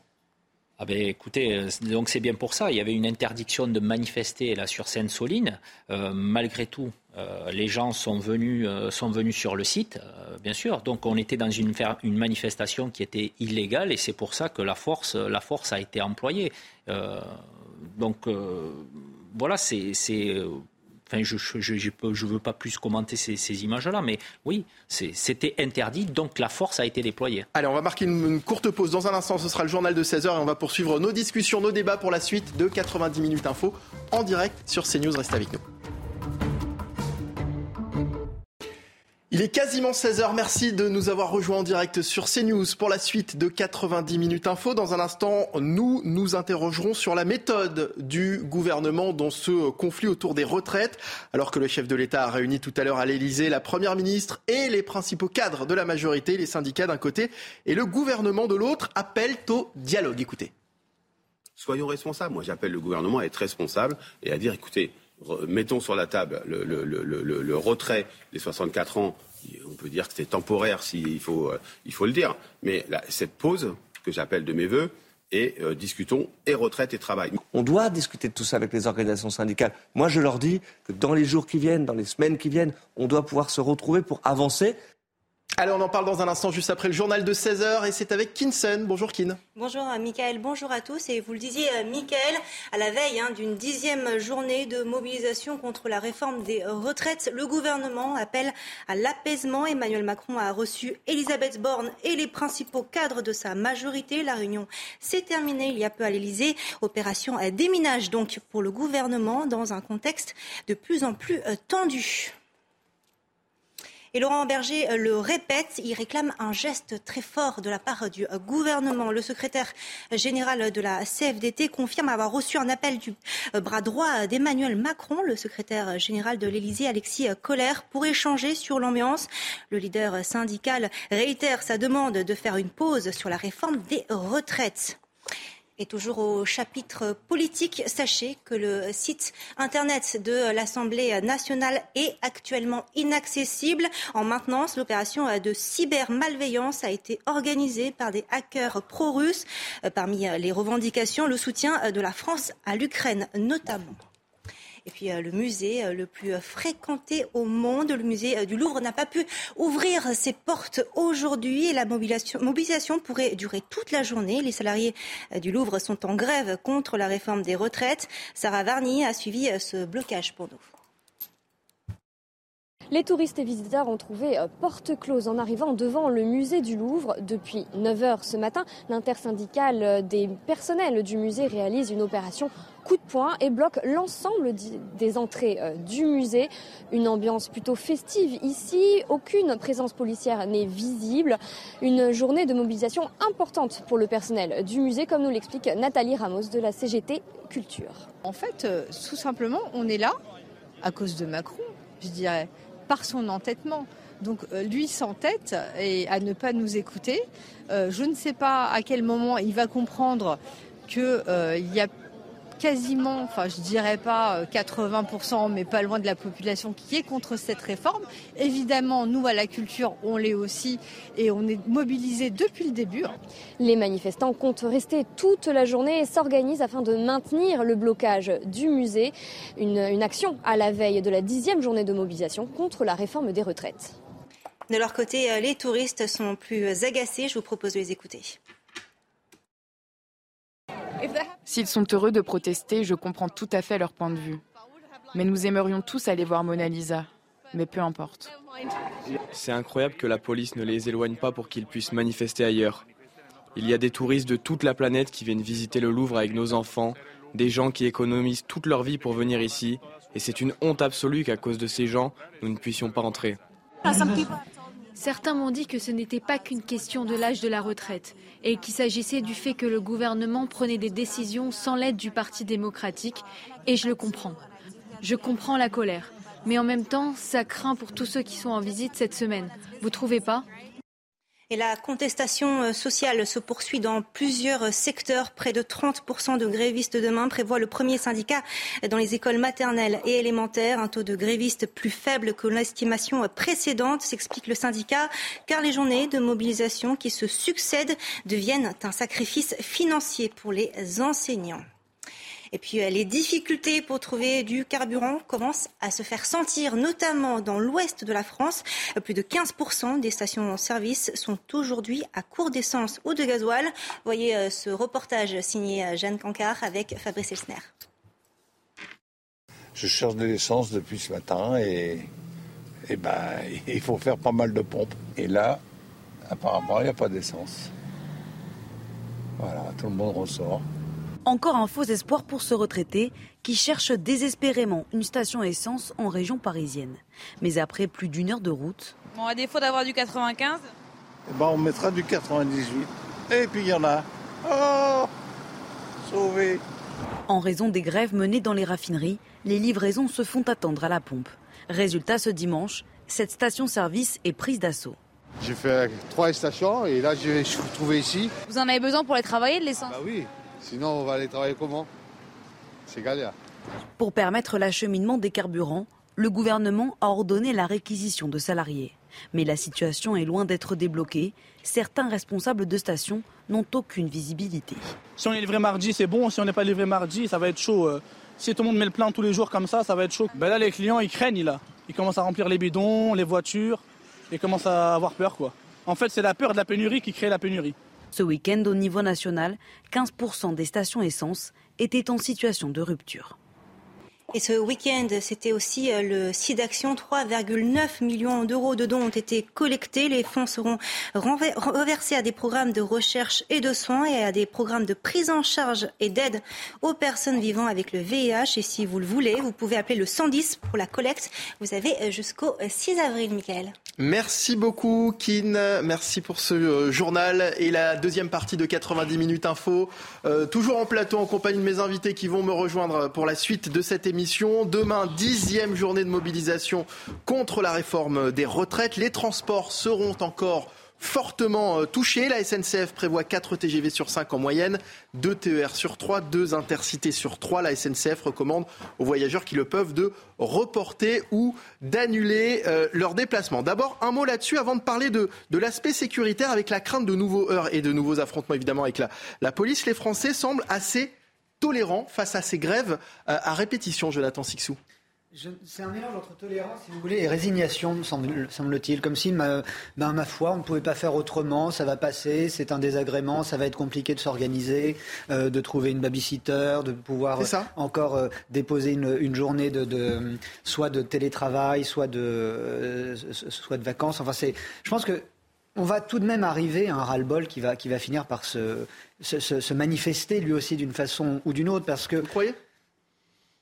Ah ben, écoutez, euh, donc c'est bien pour ça. Il y avait une interdiction de manifester là sur Seine-Soline. Euh, malgré tout, euh, les gens sont venus, sont venus sur le site, bien sûr. Donc on était dans une, une, manifestation qui était illégale et c'est pour ça que la force, la force a été employée. donc voilà, c'est je ne veux pas plus commenter ces, images-là, mais oui, c'était interdit, donc la force a été déployée. Allez, on va marquer une, courte pause. Dans un instant, ce sera le journal de 16h et on va poursuivre nos discussions, nos débats pour la suite de 90 minutes info en direct sur CNews. Restez avec nous. Il est quasiment 16h. Merci de nous avoir rejoints en direct sur CNews pour la suite de 90 minutes info. Dans un instant, nous nous interrogerons sur la méthode du gouvernement dans ce conflit autour des retraites. Alors que le chef de l'État a réuni tout à l'heure à l'Elysée la première ministre et les principaux cadres de la majorité, les syndicats d'un côté et le gouvernement de l'autre, appellent au dialogue. Écoutez. Soyons responsables. Moi, j'appelle le gouvernement à être responsable et à dire, écoutez, mettons sur la table le, retrait des 64 ans. On peut dire que c'est temporaire s'il faut, euh, il faut le dire. Mais cette pause, que j'appelle de mes voeux, et euh, discutons et retraite et travail. On doit discuter de tout ça avec les organisations syndicales. Moi, je leur dis que dans les jours qui viennent, dans les semaines qui viennent, on doit pouvoir se retrouver pour avancer Allez, on en parle dans un instant, juste après le journal de 16h, et c'est avec Kinson. Bonjour Kin. Bonjour euh, Michael, bonjour à tous. Et vous le disiez, euh, Michael, à la veille hein, d'une dixième journée de mobilisation contre la réforme des retraites, le gouvernement appelle à l'apaisement. Emmanuel Macron a reçu Elisabeth Borne et les principaux cadres de sa majorité. La réunion s'est terminée il y a peu à l'Elysée. Opération à déminage donc pour le gouvernement dans un contexte de plus en plus euh, tendu. Et Laurent Berger euh, le répète, il réclame un geste très fort de la part du euh, gouvernement. Le secrétaire général de la CFDT confirme avoir reçu un appel du euh, bras droit d'Emmanuel Macron, le secrétaire général de l'Élysée, Alexis Collère, pour échanger sur l'ambiance. Le leader syndical réitère sa demande de faire une pause sur la réforme des retraites. Et toujours au chapitre politique, sachez que le site internet de l'Assemblée nationale est actuellement inaccessible. En maintenance, l'opération de cybermalveillance a été organisée par des hackers pro-russes. Parmi les revendications, le soutien de la France à l'Ukraine notamment. Et puis euh, le musée euh, le plus fréquenté au monde, le musée euh, du Louvre, n'a pas pu ouvrir ses portes aujourd'hui la mobilisation, mobilisation pourrait durer toute la journée. Les salariés du Louvre sont en grève contre la réforme des retraites. Sarah Varny a suivi ce blocage pour nous. Les touristes et visiteurs ont trouvé porte close en arrivant devant le musée du Louvre. Depuis 9h ce matin, l'intersyndicale des personnels du musée réalise une opération coup de poing et bloque l'ensemble des entrées euh, du musée. Une ambiance plutôt festive ici, aucune présence policière n'est visible. Une journée de mobilisation importante pour le personnel du musée, comme nous l'explique Nathalie Ramos de la CGT Culture. En fait, euh, tout simplement, on est là à cause de Macron, je dirais, par son entêtement. Donc euh, lui s'entête et à ne pas nous écouter. je ne sais pas à quel moment il va comprendre qu'il y a quasiment, enfin je dirais pas 80%, euh, mais pas loin de la population qui est contre cette réforme. Évidemment, nous à la culture, on l'est aussi et on est mobilisés depuis le début. Les manifestants comptent rester toute la journée et s'organisent afin de maintenir le blocage du musée. Une, une action à la veille de la dixième journée de mobilisation contre la réforme des retraites. De leur côté, euh, les touristes sont plus agacés. Je vous propose de les écouter. S'ils sont heureux de protester, je comprends tout à fait leur point de vue. Mais nous aimerions tous aller voir Mona Lisa. Mais peu importe. C'est incroyable que la police ne les éloigne pas pour qu'ils puissent manifester ailleurs. Il y a des touristes de toute la planète qui viennent visiter le Louvre avec nos enfants, des gens qui économisent toute leur vie pour venir ici, et c'est une honte absolue qu'à cause de ces gens, nous ne puissions pas entrer. Certains m'ont dit que ce n'était pas qu'une question de l'âge de la retraite et qu'il s'agissait du fait que le gouvernement prenait des décisions sans l'aide du Parti démocratique et je le comprends. Je comprends la colère. Mais en même temps, ça craint pour tous ceux qui sont en visite cette semaine. Vous trouvez pas? Et la contestation euh, sociale se poursuit dans plusieurs secteurs. Près de 30% de grévistes demain prévoit le premier syndicat dans les écoles maternelles et élémentaires. Un taux de grévistes plus faible que l'estimation précédente, s'explique le syndicat, car les journées de mobilisation qui se succèdent deviennent un sacrifice financier pour les enseignants. Et puis euh, les difficultés pour trouver du carburant commencent à se faire sentir, notamment dans l'ouest de la France. Plus de 15% des stations-service sont aujourd'hui à court d'essence ou de gasoil. Voyez euh, ce reportage signé euh, Jeanne Cancard avec Fabrice Elsner. Je cherche de l'essence depuis ce matin et, ben, il faut faire pas mal de pompes. Et là, apparemment, il n'y a pas d'essence. Voilà, tout le monde ressort. Encore un faux espoir pour ce retraité qui cherche désespérément une station essence en région parisienne. Mais après plus d'une heure de route. Bon, à défaut d'avoir du 95 eh ben, On mettra du 98. Et puis il y en a. Oh Sauvé En raison des grèves menées dans les raffineries, les livraisons se font attendre à la pompe. Résultat, ce dimanche, cette station-service est prise d'assaut. J'ai fait trois stations et là je suis retrouvé ici. Vous en avez besoin pour aller travailler de l'essence? Bah oui, sinon on va aller travailler comment? C'est galère. Pour permettre l'acheminement des carburants, le gouvernement a ordonné la réquisition de salariés. Mais la situation est loin d'être débloquée. Certains responsables de stations n'ont aucune visibilité. Si on est livré mardi, c'est bon. Si on n'est pas livré mardi, ça va être chaud. Euh. Si tout le monde met le plein tous les jours comme ça, ça va être chaud. Ben là, les clients, ils craignent là. Ils commencent à remplir les bidons, les voitures, et commencent à avoir peur quoi. En fait, c'est la peur de la pénurie qui crée la pénurie. Ce week-end, au niveau national, 15% des stations essence étaient en situation de rupture. Et ce week-end, c'était aussi euh, le site d'action. 3,9 millions d'euros de dons ont été collectés. Les fonds seront reversés à des programmes de recherche et de soins et à des programmes de prise en charge et d'aide aux personnes vivant avec le VIH. Et si vous le voulez, vous pouvez appeler le 110 pour la collecte. Vous avez euh, jusqu'au 6 avril, Michael. Merci beaucoup, Kin. Merci pour ce euh, journal et la deuxième partie de 90 minutes info. toujours en plateau en compagnie de mes invités qui vont me rejoindre pour la suite de cette émission. Demain, dixième journée de mobilisation contre la réforme des retraites. Les transports seront encore fortement euh, touchés. La SNCF prévoit 4 TGV sur 5 en moyenne, 2 TER sur 3, 2 intercités sur 3. La SNCF recommande aux voyageurs qui le peuvent de reporter ou d'annuler euh, leur déplacement. D'abord, un mot là-dessus avant de parler de, l'aspect sécuritaire avec la crainte de nouveaux heurts et de nouveaux affrontements évidemment avec la, la police. Les Français semblent assez tolérant face à ces grèves euh, à répétition, Jonathan Sixou c'est un mélange entre tolérance, si vous voulez, et résignation, semble-t-il. Comme si, ma, ben, ma foi, on ne pouvait pas faire autrement, ça va passer, c'est un désagrément, ça va être compliqué de s'organiser, euh, de trouver une babysitter, de pouvoir encore euh, déposer une, journée de, soit de télétravail, soit de, soit de vacances. Enfin, c'est, je pense que on va tout de même arriver à un ras-le-bol qui va, qui va finir par se, se, manifester lui aussi d'une façon ou d'une autre. Parce que, Vous croyez?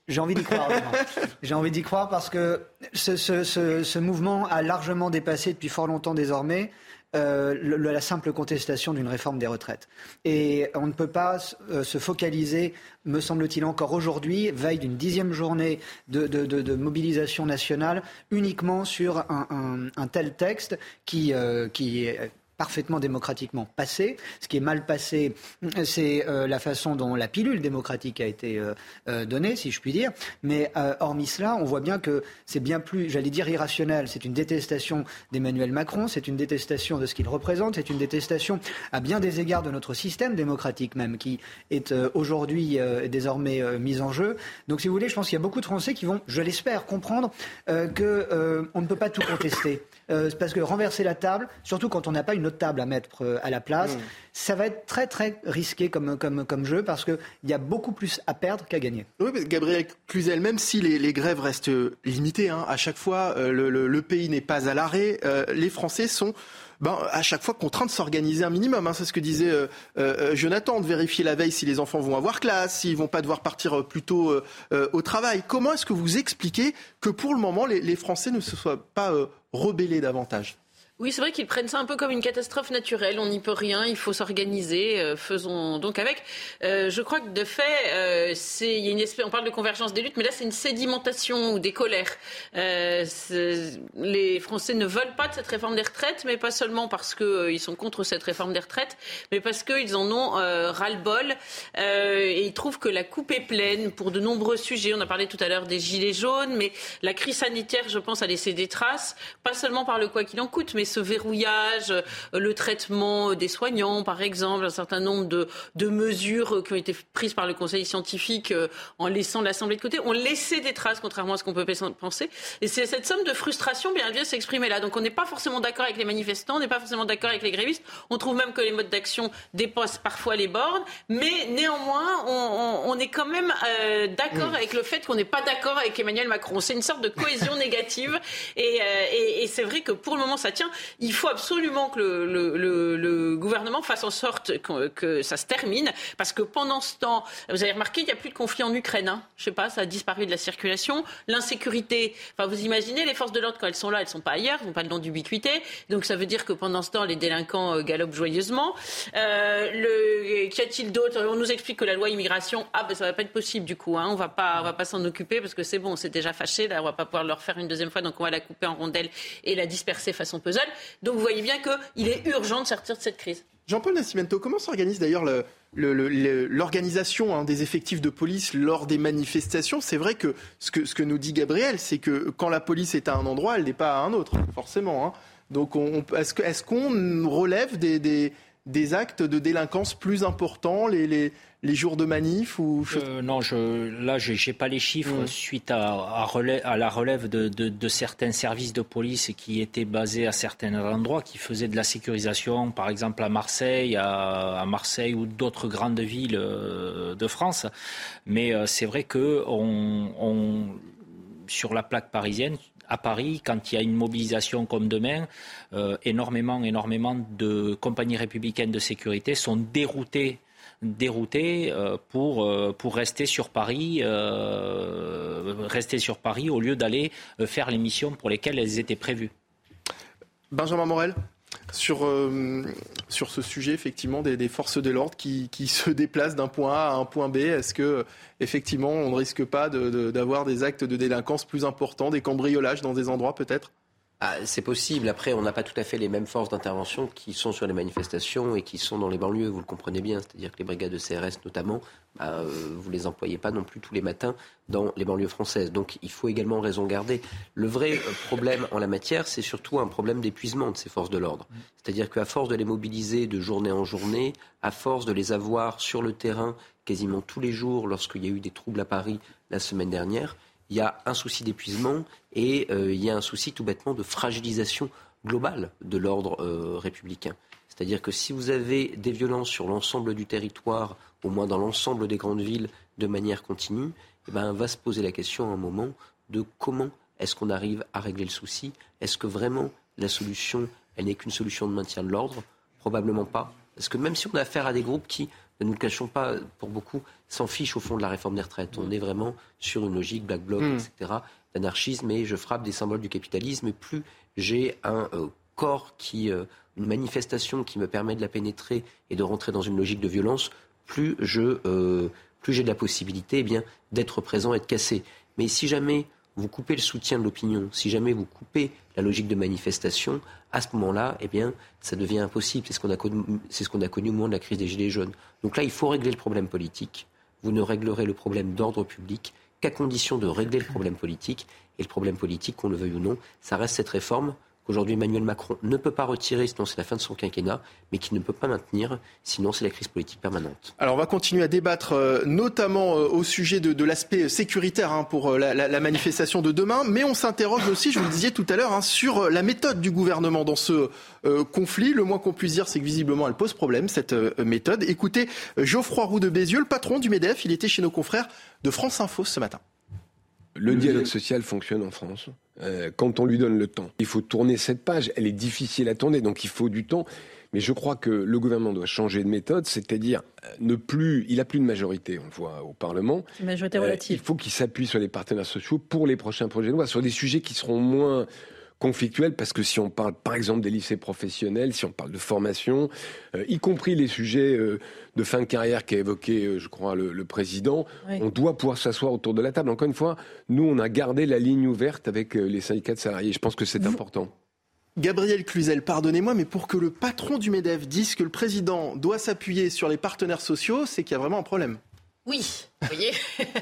J'ai envie d'y croire. J'ai envie d'y croire parce que ce, ce, mouvement a largement dépassé depuis fort longtemps désormais euh, la simple contestation d'une réforme des retraites. Et on ne peut pas euh, se focaliser, me semble-t-il encore aujourd'hui, veille d'une dixième journée de, mobilisation nationale, uniquement sur un, tel texte qui, euh, qui parfaitement démocratiquement passé. Ce qui est mal passé, c'est euh, la façon dont la pilule démocratique a été euh, euh, donnée, si je puis dire. Mais hormis cela, on voit bien que c'est bien plus, j'allais dire, irrationnel. C'est une détestation d'Emmanuel Macron, c'est une détestation de ce qu'il représente, c'est une détestation à bien des égards de notre système démocratique même, qui est aujourd'hui désormais mis en jeu. Donc, si vous voulez, je pense qu'il y a beaucoup de Français qui vont, je l'espère, comprendre qu'on ne peut pas tout contester. Parce que renverser la table, surtout quand on n'a pas une table à mettre euh, à la place. Mm. Ça va être très très risqué comme, comme, comme jeu parce qu'il y a beaucoup plus à perdre qu'à gagner. Oui, mais Gabriel Cluzel, même si les, les grèves restent limitées, hein, à chaque fois euh, le, le, pays n'est pas à l'arrêt, euh, les Français sont ben, à chaque fois contraints de s'organiser un minimum. Hein. C'est ce que disait Jonathan, de vérifier la veille si les enfants vont avoir classe, s'ils vont pas devoir partir plus tôt au travail. Comment est-ce que vous expliquez que pour le moment, les, les Français ne se soient pas rebellés davantage oui, c'est vrai qu'ils prennent ça un peu comme une catastrophe naturelle. On n'y peut rien, il faut s'organiser. Euh, faisons donc avec. Euh, je crois que de fait, euh. On parle de convergence des luttes, mais là c'est une sédimentation ou des colères. les Français ne veulent pas de cette réforme des retraites, mais pas seulement parce qu'ils sont contre cette réforme des retraites, mais parce qu'ils en ont ras-le-bol et ils trouvent que la coupe est pleine pour de nombreux sujets. On a parlé tout à l'heure des gilets jaunes, mais la crise sanitaire, je pense, a laissé des traces, pas seulement par le quoi qu'il en coûte, mais ce verrouillage, euh, le traitement des soignants, par exemple, un certain nombre de, de mesures qui ont été prises par le Conseil scientifique euh, en laissant l'Assemblée de côté, ont laissé des traces, contrairement à ce qu'on peut penser. Et c'est cette somme de frustration bien vient s'exprimer là. Donc on n'est pas forcément d'accord avec les manifestants, on n'est pas forcément d'accord avec les grévistes. On trouve même que les modes d'action dépassent parfois les bornes, mais néanmoins, on, on, est quand même euh, d'accord avec le fait qu'on n'est pas d'accord avec Emmanuel Macron. C'est une sorte de cohésion négative, et, et, et c'est vrai que pour le moment, ça tient. Il faut absolument que le, gouvernement fasse en sorte que, ça se termine, parce que pendant ce temps, vous avez remarqué, il n'y a plus de conflit en Ukraine. Hein. Je sais pas, ça a disparu de la circulation. L'insécurité, enfin, vous imaginez, les forces de l'ordre, quand elles sont là, elles sont pas ailleurs, elles n'ont pas le nom d'ubiquité. Donc ça veut dire que pendant ce temps, les délinquants euh, galopent joyeusement. Euh, Qu'y a-t-il d'autre? On nous explique que la loi immigration, ah ben ça va pas être possible du coup. Hein. On on va pas s'en occuper parce que c'est bon, c'est déjà fâché. Là, on va pas pouvoir le refaire une deuxième fois, donc on va la couper en rondelles et la disperser façon puzzle. Donc vous voyez bien qu'il est urgent de sortir de cette crise. Jean-Paul Nascimento, comment s'organise d'ailleurs l'organisation hein, des effectifs de police lors des manifestations? C'est vrai que ce, que nous dit Gabriel, c'est que quand la police est à un endroit, elle n'est pas à un autre, forcément. Hein. Donc est-ce qu'on relève des, actes de délinquance plus importants jours de manif ou euh, Non, je, là, je n'ai pas les chiffres suite à, à, la relève de, certains services de police qui étaient basés à certains endroits, qui faisaient de la sécurisation, par exemple à Marseille, à, Marseille ou d'autres grandes villes euh, de France. Mais euh, c'est vrai que on, sur la plaque parisienne, à Paris, quand il y a une mobilisation comme demain, énormément, énormément de compagnies républicaines de sécurité sont déroutées déroutés euh, pour, euh, pour rester sur Paris, euh, rester sur Paris au lieu d'aller faire les missions pour lesquelles elles étaient prévues. Benjamin Morel sur, ce sujet effectivement des, forces de l'ordre qui, se déplacent d'un point A à un point B, est-ce que effectivement on ne risque pas d'avoir des actes de délinquance plus importants, des cambriolages dans des endroits peut-être? Ah, c'est possible. Après, on n'a pas tout à fait les mêmes forces d'intervention qui sont sur les manifestations et qui sont dans les banlieues. Vous le comprenez bien. C'est-à-dire que les brigades de CRS, notamment, bah, euh, vous les employez pas non plus tous les matins dans les banlieues françaises. Donc, il faut également raison garder. Le vrai euh, problème en la matière, c'est surtout un problème d'épuisement de ces forces de l'ordre. C'est-à-dire qu'à force de les mobiliser de journée en journée, à force de les avoir sur le terrain quasiment tous les jours lorsqu'il y a eu des troubles à Paris la semaine dernière, il y a un souci d'épuisement et euh, il y a un souci tout bêtement de fragilisation globale de l'ordre euh, républicain. C'est-à-dire que si vous avez des violences sur l'ensemble du territoire, au moins dans l'ensemble des grandes villes, de manière continue, eh ben, va se poser la question à un moment de comment est-ce qu'on arrive à régler le souci? Est-ce que vraiment la solution, elle n'est qu'une solution de maintien de l'ordre? Probablement pas. Parce que même si on a affaire à des groupes qui ne nous le cachons pas, pour beaucoup, s'en fichent au fond de la réforme des retraites. On est vraiment sur une logique black bloc, hmm. etc., d'anarchisme, et je frappe des symboles du capitalisme, et plus j'ai un euh, corps qui, euh, une manifestation qui me permet de la pénétrer et de rentrer dans une logique de violence, plus je, euh, plus j'ai de la possibilité, eh bien, d'être présent et de casser. Mais si jamais vous coupez le soutien de l'opinion, si jamais vous coupez la logique de manifestation, à ce moment-là, eh bien, ça devient impossible. C'est ce qu'on a, connu, ce qu'on a connu au moment de la crise des Gilets jaunes. Donc là, il faut régler le problème politique. Vous ne réglerez le problème d'ordre public qu'à condition de régler le problème politique. Et le problème politique, qu'on le veuille ou non, ça reste cette réforme qu'aujourd'hui Emmanuel Macron ne peut pas retirer, sinon c'est la fin de son quinquennat, mais qui ne peut pas maintenir, sinon c'est la crise politique permanente. Alors on va continuer à débattre, euh, notamment euh, au sujet de, l'aspect sécuritaire hein, pour euh, la, manifestation de demain, mais on s'interroge aussi, je vous le disais tout à l'heure, hein, sur la méthode du gouvernement dans ce conflit. Le moins qu'on puisse dire, c'est que visiblement elle pose problème, cette méthode. Écoutez, Geoffroy Roux de Bézieux, le patron du MEDEF, il était chez nos confrères de France Info ce matin. Le dialogue social fonctionne en France euh, quand on lui donne le temps. Il faut tourner cette page. Elle est difficile à tourner, donc il faut du temps. Mais je crois que le gouvernement doit changer de méthode, c'est-à-dire euh, ne plus, il a plus de majorité, on le voit au Parlement. majorité euh, relative. il faut qu'il s'appuie sur les partenaires sociaux pour les prochains projets de loi, sur des sujets qui seront moins conflictuel parce que si on parle par exemple des lycées professionnels, si on parle de formation, euh, y compris les sujets euh, de fin de carrière qu'a évoqué, euh, je crois, le, président, on doit pouvoir s'asseoir autour de la table. Encore une fois, nous, on a gardé la ligne ouverte avec les syndicats de salariés. Je pense que c'est important. Gabriel Cluzel, pardonnez-moi, mais pour que le patron du MEDEF dise que le président doit s'appuyer sur les partenaires sociaux, c'est qu'il y a vraiment un problème. Oui, vous voyez,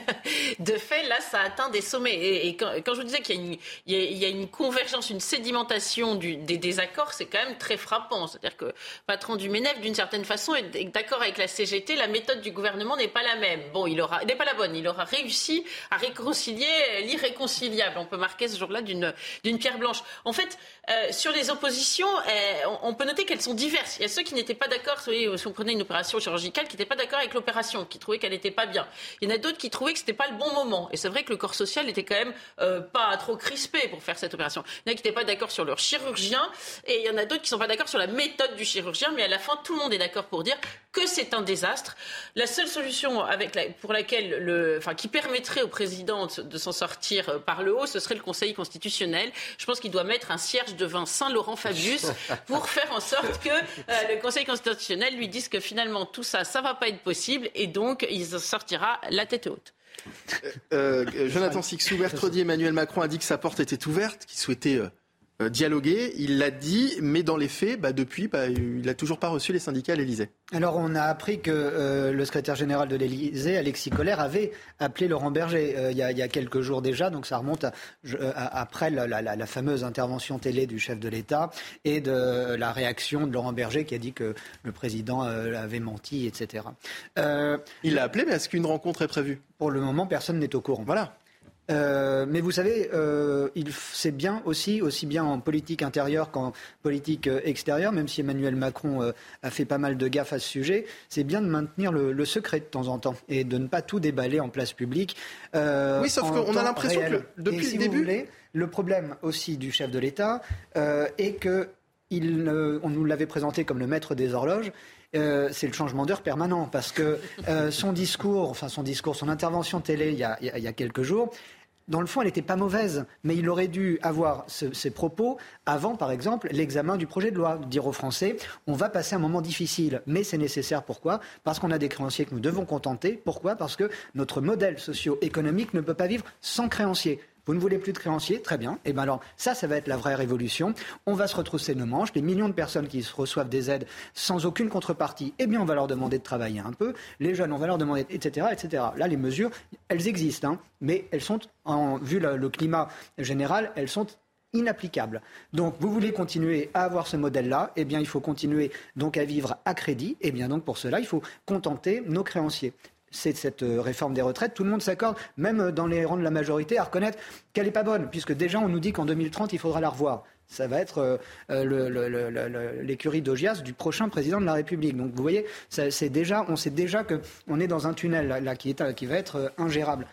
de fait, là, ça atteint des sommets. Et, quand, je vous disais qu'il y, a une convergence, une sédimentation des désaccords, c'est quand même très frappant. C'est-à-dire que patron du MENEF, d'une certaine façune, est d'accord avec la CGT. La méthode du gouvernement n'est pas la même. Bon, il n'est pas la bonne. Il aura réussi à réconcilier l'irréconciliable. On peut marquer ce jour-là d'une pierre blanche. En fait, euh, sur les oppositions, euh, on, peut noter qu'elles sont diverses. Il y a ceux qui n'étaient pas d'accord, si on prenait une opération chirurgicale, qui n'étaient pas d'accord avec l'opération, qui trouvaient qu'elle n'était pas bien. Il y en a d'autres qui trouvaient que c'était pas le bon moment. Et c'est vrai que le corps social n'était quand même euh, pas trop crispé pour faire cette opération. Il y en a qui n'étaient pas d'accord sur leur chirurgien et il y en a d'autres qui sont pas d'accord sur la méthode du chirurgien. Mais à la fin, tout le monde est d'accord pour dire que c'est un désastre. La seule solution avec pour laquelle le, enfin, qui permettrait au président de s'en sortir euh, par le haut, ce serait le Conseil constitutionnel. Je pense qu'il doit mettre un cierge devant Saint-Laurent Fabius pour faire en sorte que euh, le Conseil constitutionnel lui dise que finalement tout ça, ça va pas être possible et donc il sortira la tête haute. Euh, Jonathan Sixou, mercredi, Emmanuel Macron a dit que sa porte était ouverte, qu'il souhaitait euh, dialoguer. Il l'a dit, mais dans les faits, bah, depuis, bah, il n'a toujours pas reçu les syndicats à l'Elysée. Alors, on a appris que euh, le secrétaire général de l'Elysée, Alexis Collère, avait appelé Laurent Berger euh, il, y a, quelques jours déjà. Donc, ça remonte après la, fameuse intervention télé du chef de l'État et de la réaction de Laurent Berger qui a dit que le président avait menti, etc. il l'a appelé, mais est-ce qu'une rencontre est prévue? Pour le moment, personne n'est au courant. Voilà. Euh, mais vous savez, euh, c'est bien aussi, aussi bien en politique intérieure qu'en politique euh, extérieure, même si Emmanuel Macron a fait pas mal de gaffes à ce sujet, c'est bien de maintenir le, secret de temps en temps et de ne pas tout déballer en place publique. oui, sauf qu'on a l'impression que depuis le début. le problème aussi du chef de l'État est que on nous l'avait présenté comme le maître des horloges. c'est le changement d'heure permanent parce que son discours, enfin son discours, son intervention télé il y a, il y a quelques jours, dans le fond, elle n'était pas mauvaise, mais il aurait dû avoir ces propos avant, par exemple, l'examen du projet de loi. Dire aux Français, on va passer un moment difficile, mais c'est nécessaire. Pourquoi? Parce qu'on a des créanciers que nous devons contenter. Pourquoi? Parce que notre modèle socio-économique ne peut pas vivre sans créanciers. Vous ne voulez plus de créanciers Très bien. Et eh bien alors, ça, ça va être la vraie révolution. On va se retrousser nos manches. Les millions de personnes qui reçoivent des aides sans aucune contrepartie, eh bien, on va leur demander de travailler un peu. Les jeunes, on va leur demander, etc., etc. Là, les mesures, elles existent, hein, mais elles sont, vu le, climat général, elles sont inapplicables. Donc, vous voulez continuer à avoir ce modèle-là, eh bien, il faut continuer donc à vivre à crédit. Eh bien, donc, pour cela, il faut contenter nos créanciers c'est cette euh, réforme des retraites. Tout le monde s'accorde, même euh, dans les rangs de la majorité, à reconnaître qu'elle n'est pas bonne, puisque déjà on nous dit qu'en 2030, il faudra la revoir. Ça va être euh, l'écurie d'Ogias du prochain président de la République. Donc vous voyez, déjà, on sait déjà qu'on est dans un tunnel là, qui, est, qui va être ingérable.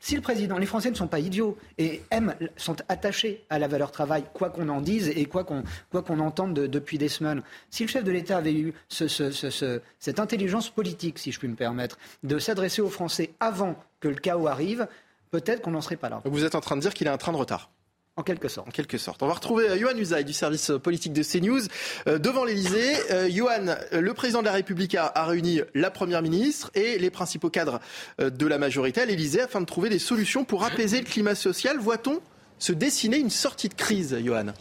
Si le président, les Français ne sont pas idiots et aiment, sont attachés à la valeur travail, quoi qu'on en dise et quoi qu'on entende depuis des semaines. Si le chef de l'État avait eu cette intelligence politique, si je puis me permettre, de s'adresser aux Français avant que le chaos arrive, peut-être qu'on n'en serait pas là. vous êtes en train de dire qu'il a un train de retard. En quelque sorte. En quelque sorte. On va retrouver euh, Johan Usaï du service euh, politique de CNews euh, devant l'Elysée. Johan, le président de la République a, réuni la première ministre et les principaux cadres de la majorité à l'Elysée afin de trouver des solutions pour apaiser le climat social. Voit-on se dessiner une sortie de crise, Johan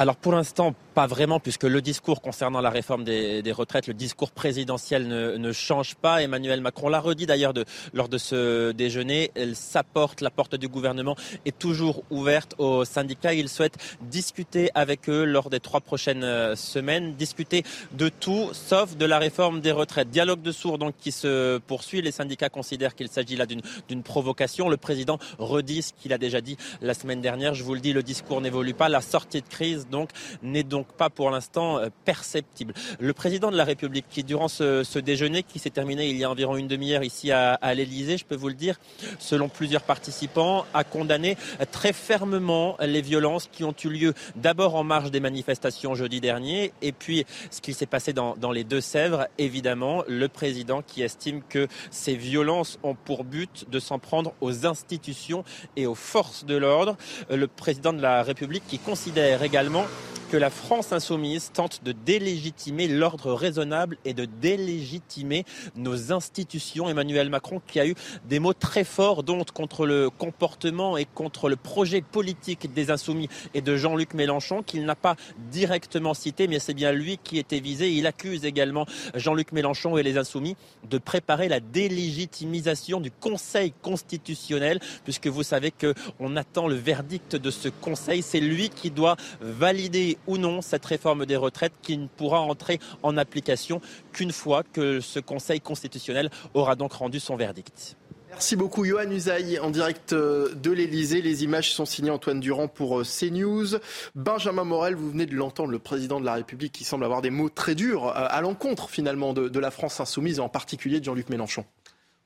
alors pour l'instant, pas vraiment, puisque le discours concernant la réforme des, retraites, le discours présidentiel ne, change pas. Emmanuel Macron l'a redit d'ailleurs lors de ce déjeuner. Sa porte, la porte du gouvernement, est toujours ouverte aux syndicats. Il souhaite discuter avec eux lors des trois prochaines euh, semaines, discuter de tout, sauf de la réforme des retraites. Dialogue de sourds donc qui se poursuit. Les syndicats considèrent qu'il s'agit là d'une provocation. Le président redit ce qu'il a déjà dit la semaine dernière. Je vous le dis, le discours n'évolue pas. La sortie de crise donc n'est donc pas pour l'instant euh, perceptible. Le président de la République, qui durant ce, déjeuner, qui s'est terminé il y a environ une demi-heure ici à, à l'Elysée, je peux vous le dire, selon plusieurs participants, a condamné très fermement les violences qui ont eu lieu d'abord en marge des manifestations jeudi dernier, et puis ce qui s'est passé dans, dans les Deux-Sèvres, évidemment, le président qui estime que ces violences ont pour but de s'en prendre aux institutions et aux forces de l'ordre. Le président de la République qui considère également que la France insoumise tente de délégitimer l'ordre raisonnable et de délégitimer nos institutions. Emmanuel Macron qui a eu des mots très forts dont contre le comportement et contre le projet politique des insoumis et de Jean-Luc Mélenchon qu'il n'a pas directement cité mais c'est bien lui qui était visé. Il accuse également Jean-Luc Mélenchon et les insoumis de préparer la délégitimisation du Conseil constitutionnel puisque vous savez qu'on attend le verdict de ce Conseil. C'est lui qui doit valider ou non cette réforme des retraites qui ne pourra entrer en application qu'une fois que ce Conseil constitutionnel aura donc rendu son verdict. Merci beaucoup, Johan Usaï, en direct euh, de l'Elysée. Les images sont signées Antoine Durand pour euh, CNews. Benjamin Morel, vous venez de l'entendre, le président de la République qui semble avoir des mots très durs euh, à l'encontre finalement de, la France insoumise, en particulier de Jean-Luc Mélenchon.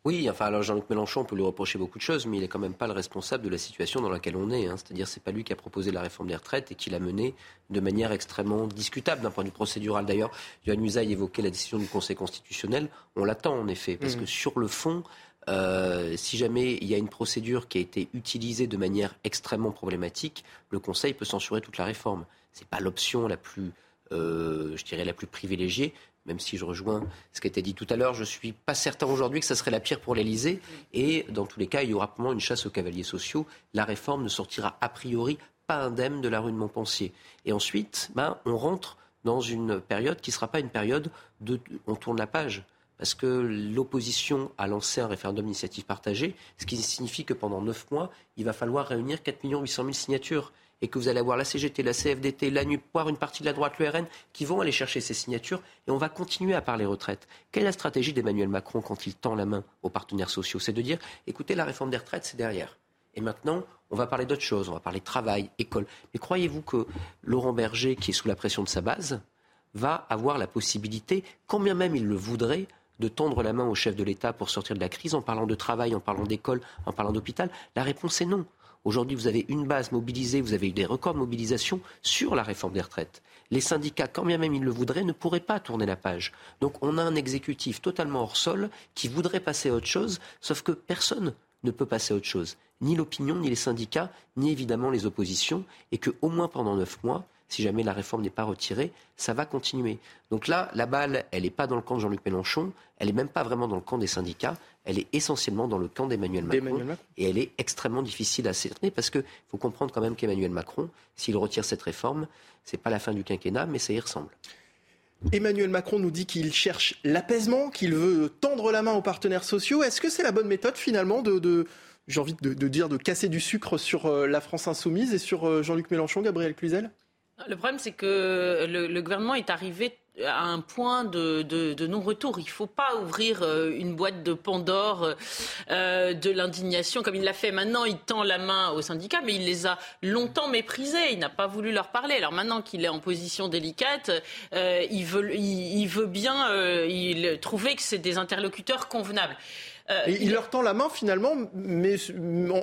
Oui, enfin, alors Jean-Luc Mélenchon, on peut lui reprocher beaucoup de choses, mais il n'est quand même pas le responsable de la situation dans laquelle on est. Hein. C'est-à-dire, c'est pas lui qui a proposé la réforme des retraites et qui l'a menée de manière extrêmement discutable d'un point de vue procédural. D'ailleurs, Johan Usaï évoquait la décision du Conseil constitutionnel. On l'attend en effet, parce mmh. que sur le fond, euh, si jamais il y a une procédure qui a été utilisée de manière extrêmement problématique, le Conseil peut censurer toute la réforme. Ce n'est pas l'option la plus, euh, je dirais, la plus privilégiée, même si je rejoins ce qui a été dit tout à l'heure, je ne suis pas certain aujourd'hui que ça serait la pire pour l'Elysée. Et dans tous les cas, il y aura probablement une chasse aux cavaliers sociaux. La réforme ne sortira a priori pas indemne de la rue de Montpensier. Et ensuite, ben, on rentre dans une période qui ne sera pas une période de... On tourne la page parce que l'opposition a lancé un référendum d'initiative partagée, ce qui signifie que pendant neuf mois, il va falloir réunir 4 800 000 signatures et que vous allez avoir la CGT, la CFDT, la NUP, voire une partie de la droite, le RN, qui vont aller chercher ces signatures, et on va continuer à parler retraite. Quelle est la stratégie d'Emmanuel Macron quand il tend la main aux partenaires sociaux? C'est de dire, écoutez, la réforme des retraites, c'est derrière. Et maintenant, on va parler d'autre chose, on va parler travail, école. Mais croyez-vous que Laurent Berger, qui est sous la pression de sa base, va avoir la possibilité, quand bien même il le voudrait, de tendre la main au chef de l'État pour sortir de la crise en parlant de travail, en parlant d'école, en parlant d'hôpital? La réponse est non. Aujourd'hui, vous avez une base mobilisée, vous avez eu des records de mobilisation sur la réforme des retraites. Les syndicats, quand bien même ils le voudraient, ne pourraient pas tourner la page. Donc on a un exécutif totalement hors sol qui voudrait passer à autre chose, sauf que personne ne peut passer à autre chose. Ni l'opinion, ni les syndicats, ni évidemment les oppositions, et que au moins pendant neuf mois, si jamais la réforme n'est pas retirée, ça va continuer. Donc là, la balle, elle n'est pas dans le camp de Jean-Luc Mélenchon, elle n'est même pas vraiment dans le camp des syndicats, elle est essentiellement dans le camp d'Emmanuel Macron, Et elle est extrêmement difficile à cerner parce qu'il faut comprendre quand même qu'Emmanuel Macron, s'il retire cette réforme, ce n'est pas la fin du quinquennat, mais ça y ressemble. Emmanuel Macron nous dit qu'il cherche l'apaisement, qu'il veut tendre la main aux partenaires sociaux. Est-ce que c'est la bonne méthode finalement de, j'ai envie de, dire, de casser du sucre sur euh, la France insoumise et sur euh, Jean-Luc Mélenchon, Gabriel Cluzel? Le problème, c'est que le, gouvernement est arrivé à un point de, non-retour. Il ne faut pas ouvrir euh, une boîte de Pandore euh, de l'indignation comme il l'a fait. Maintenant, il tend la main aux syndicats, mais il les a longtemps méprisés. Il n'a pas voulu leur parler. Alors maintenant qu'il est en position délicate, euh, il, veut, bien il, trouver que c'est des interlocuteurs convenables. Euh, il, leur tend la main finalement, mais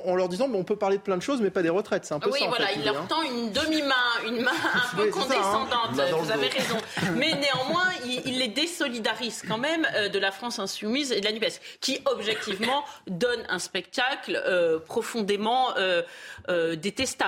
en, leur disant on peut parler de plein de choses, mais pas des retraites. C'est un peu oui, ça. Oui, voilà, il leur hein. tend une demi-main, une main un peu hein. condescendante. vous avez raison. Mais néanmoins, il, les désolidarise quand même euh, de la France insoumise et de la Nupes, qui objectivement donne un spectacle euh.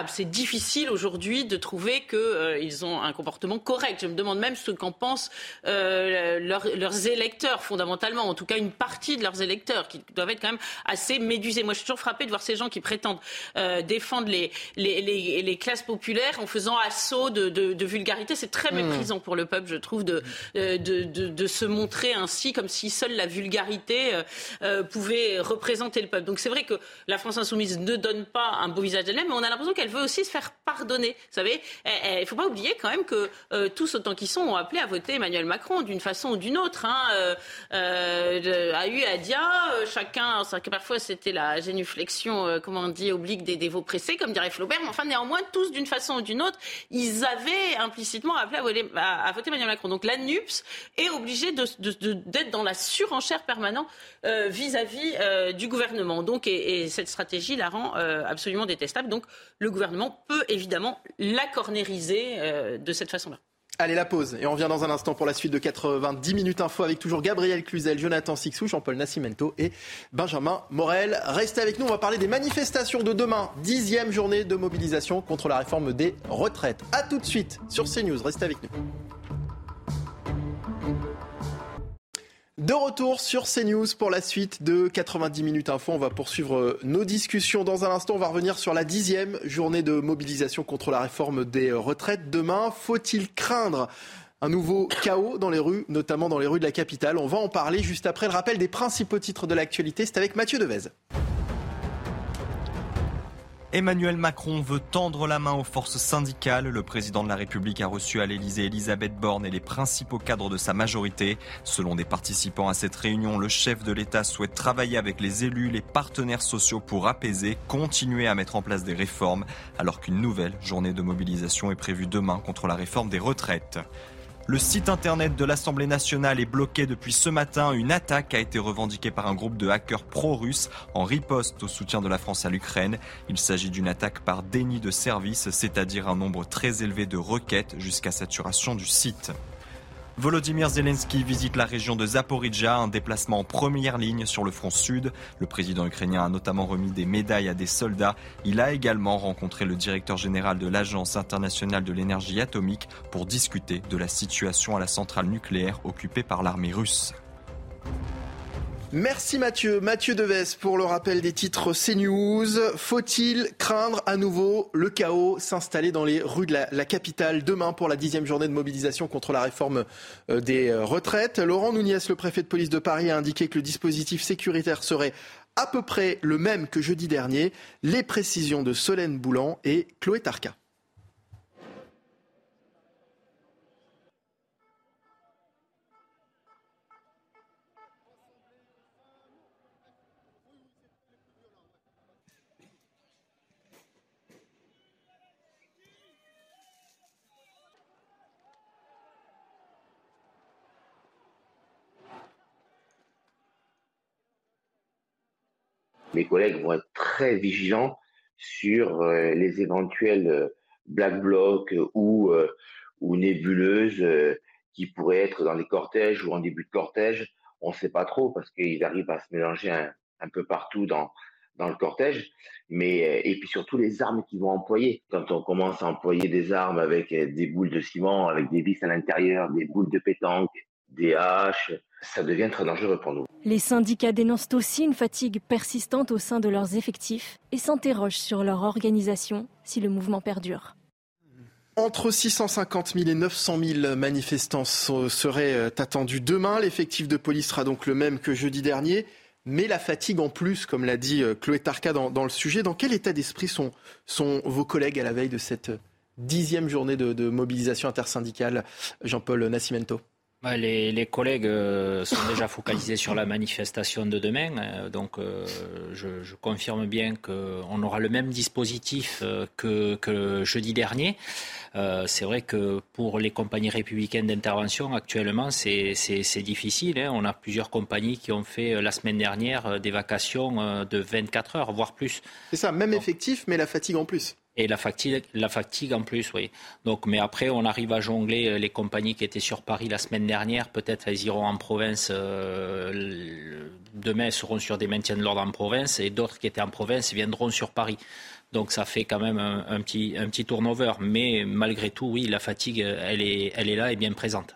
C'est difficile aujourd'hui de trouver qu'ils ont un comportement correct. Je me demande même ce qu'en pensent leurs électeurs fondamentalement, en tout cas une partie de leurs électeurs qui doivent être quand même assez médusés. Moi, je suis toujours frappée de voir ces gens qui prétendent euh, défendre les, les, les, classes populaires en faisant assaut de, de, vulgarité. C'est très mmh. méprisant pour le peuple, je trouve, de, de, de, se montrer ainsi comme si seule la vulgarité euh, euh, pouvait représenter le peuple. Donc c'est vrai que la France insoumise ne donne pas un beau visage mais on a l'impression qu'elle veut aussi se faire pardonner. Vous savez, il ne faut pas oublier quand même que tous autant qu'ils sont ont appelé à voter Emmanuel Macron d'une façon ou d'une autre. Hein, a eu à dire euh, chacun, que parfois c'était la génuflexion, euh, comment on dit, oblique des dévots pressés, comme dirait Flaubert, mais enfin néanmoins, tous d'une façon ou d'une autre, ils avaient implicitement appelé à voter, Emmanuel Macron. Donc la NUPS est obligée d'être dans la surenchère permanente euh, vis-à-vis du gouvernement. Donc, et, cette stratégie la rend absolument détestable. Donc le gouvernement peut évidemment la cornériser de cette façon-là. Allez, la pause. Et on revient dans un instant pour la suite de 90 minutes info avec toujours Gabriel Cluzel, Jonathan Sixou, Jean-Paul Nascimento et Benjamin Morel. Restez avec nous, on va parler des manifestations de demain. Dixième journée de mobilisation contre la réforme des retraites. A tout de suite sur CNews. Restez avec nous. De retour sur CNews pour la suite de 90 minutes info. On va poursuivre euh, nos discussions dans un instant. On va revenir sur la dixième journée de mobilisation contre la réforme des retraites. Demain, faut-il craindre un nouveau chaos dans les rues, notamment dans les rues de la capitale? On va en parler juste après le rappel des principaux titres de l'actualité. C'est avec Mathieu Devez. Emmanuel Macron veut tendre la main aux forces syndicales. Le président de la République a reçu à l'Elysée Elisabeth Borne et les principaux cadres de sa majorité. Selon des participants à cette réunion, le chef de l'État souhaite travailler avec les élus, les partenaires sociaux pour apaiser, continuer à mettre en place des réformes, alors qu'une nouvelle journée de mobilisation est prévue demain contre la réforme des retraites. Le site internet de l'Assemblée nationale est bloqué depuis ce matin. Une attaque a été revendiquée par un groupe de hackers pro-russes en riposte au soutien de la France à l'Ukraine. Il s'agit d'une attaque par déni de service, c'est-à-dire un nombre très élevé de requêtes jusqu'à saturation du site. Volodymyr Zelensky visite la région de Zaporizhia, un déplacement en première ligne sur le front sud. Le président ukrainien a notamment remis des médailles à des soldats. Il a également rencontré le directeur général de l'Agence internationale de l'énergie atomique pour discuter de la situation à la centrale nucléaire occupée par l'armée russe. Merci Mathieu. Mathieu Deves pour le rappel des titres CNews. Faut-il craindre à nouveau le chaos s'installer dans les rues de la, capitale demain pour la dixième journée de mobilisation contre la réforme euh, des euh, retraites? Laurent Nouniès, le préfet de police de Paris, a indiqué que le dispositif sécuritaire serait à peu près le même que jeudi dernier. Les précisions de Solène Boulan et Chloé Tarka. Mes collègues vont être très vigilants sur euh, les éventuels euh, black blocs ou, euh, ou nébuleuses qui pourraient être dans les cortèges ou en début de cortège. On ne sait pas trop parce qu'ils arrivent à se mélanger un, peu partout dans, dans le cortège. Mais, et puis surtout les armes qu'ils vont employer. Quand on commence à employer des armes avec des boules de ciment, avec des vis à l'intérieur, des boules de pétanque, des haches, ça devient très dangereux pour nous. Les syndicats dénoncent aussi une fatigue persistante au sein de leurs effectifs et s'interrogent sur leur organisation si le mouvement perdure. Entre 650 000 et 900 000 manifestants seraient euh, attendus demain. L'effectif de police sera donc le même que jeudi dernier. Mais la fatigue en plus, comme l'a dit euh, Chloé Tarka dans, le sujet, dans quel état d'esprit sont, sont, vos collègues à la veille de cette dixième journée de, de mobilisation intersyndicale Jean-Paul Nascimento? Les, collègues euh, sont déjà focalisés sur la manifestation de demain, euh, donc euh, je, confirme bien qu'on aura le même dispositif que, jeudi dernier. c'est vrai que pour les compagnies républicaines d'intervention, actuellement, c'est difficile. Hein. On a plusieurs compagnies qui ont fait la semaine dernière des vacations de 24 heures, voire plus. C'est ça, même effectif, mais la fatigue en plus. Et la fatigue, la fatigue en plus, oui. Donc, mais après, on arrive à jongler euh, les compagnies qui étaient sur Paris la semaine dernière. Peut-être elles iront en province. Euh, demain, elles seront sur des maintiens de l'ordre en province, et d'autres qui étaient en province viendront sur Paris. Donc, ça fait quand même un, petit, un petit turnover. Mais malgré tout, oui, la fatigue, elle est, elle est là et bien présente.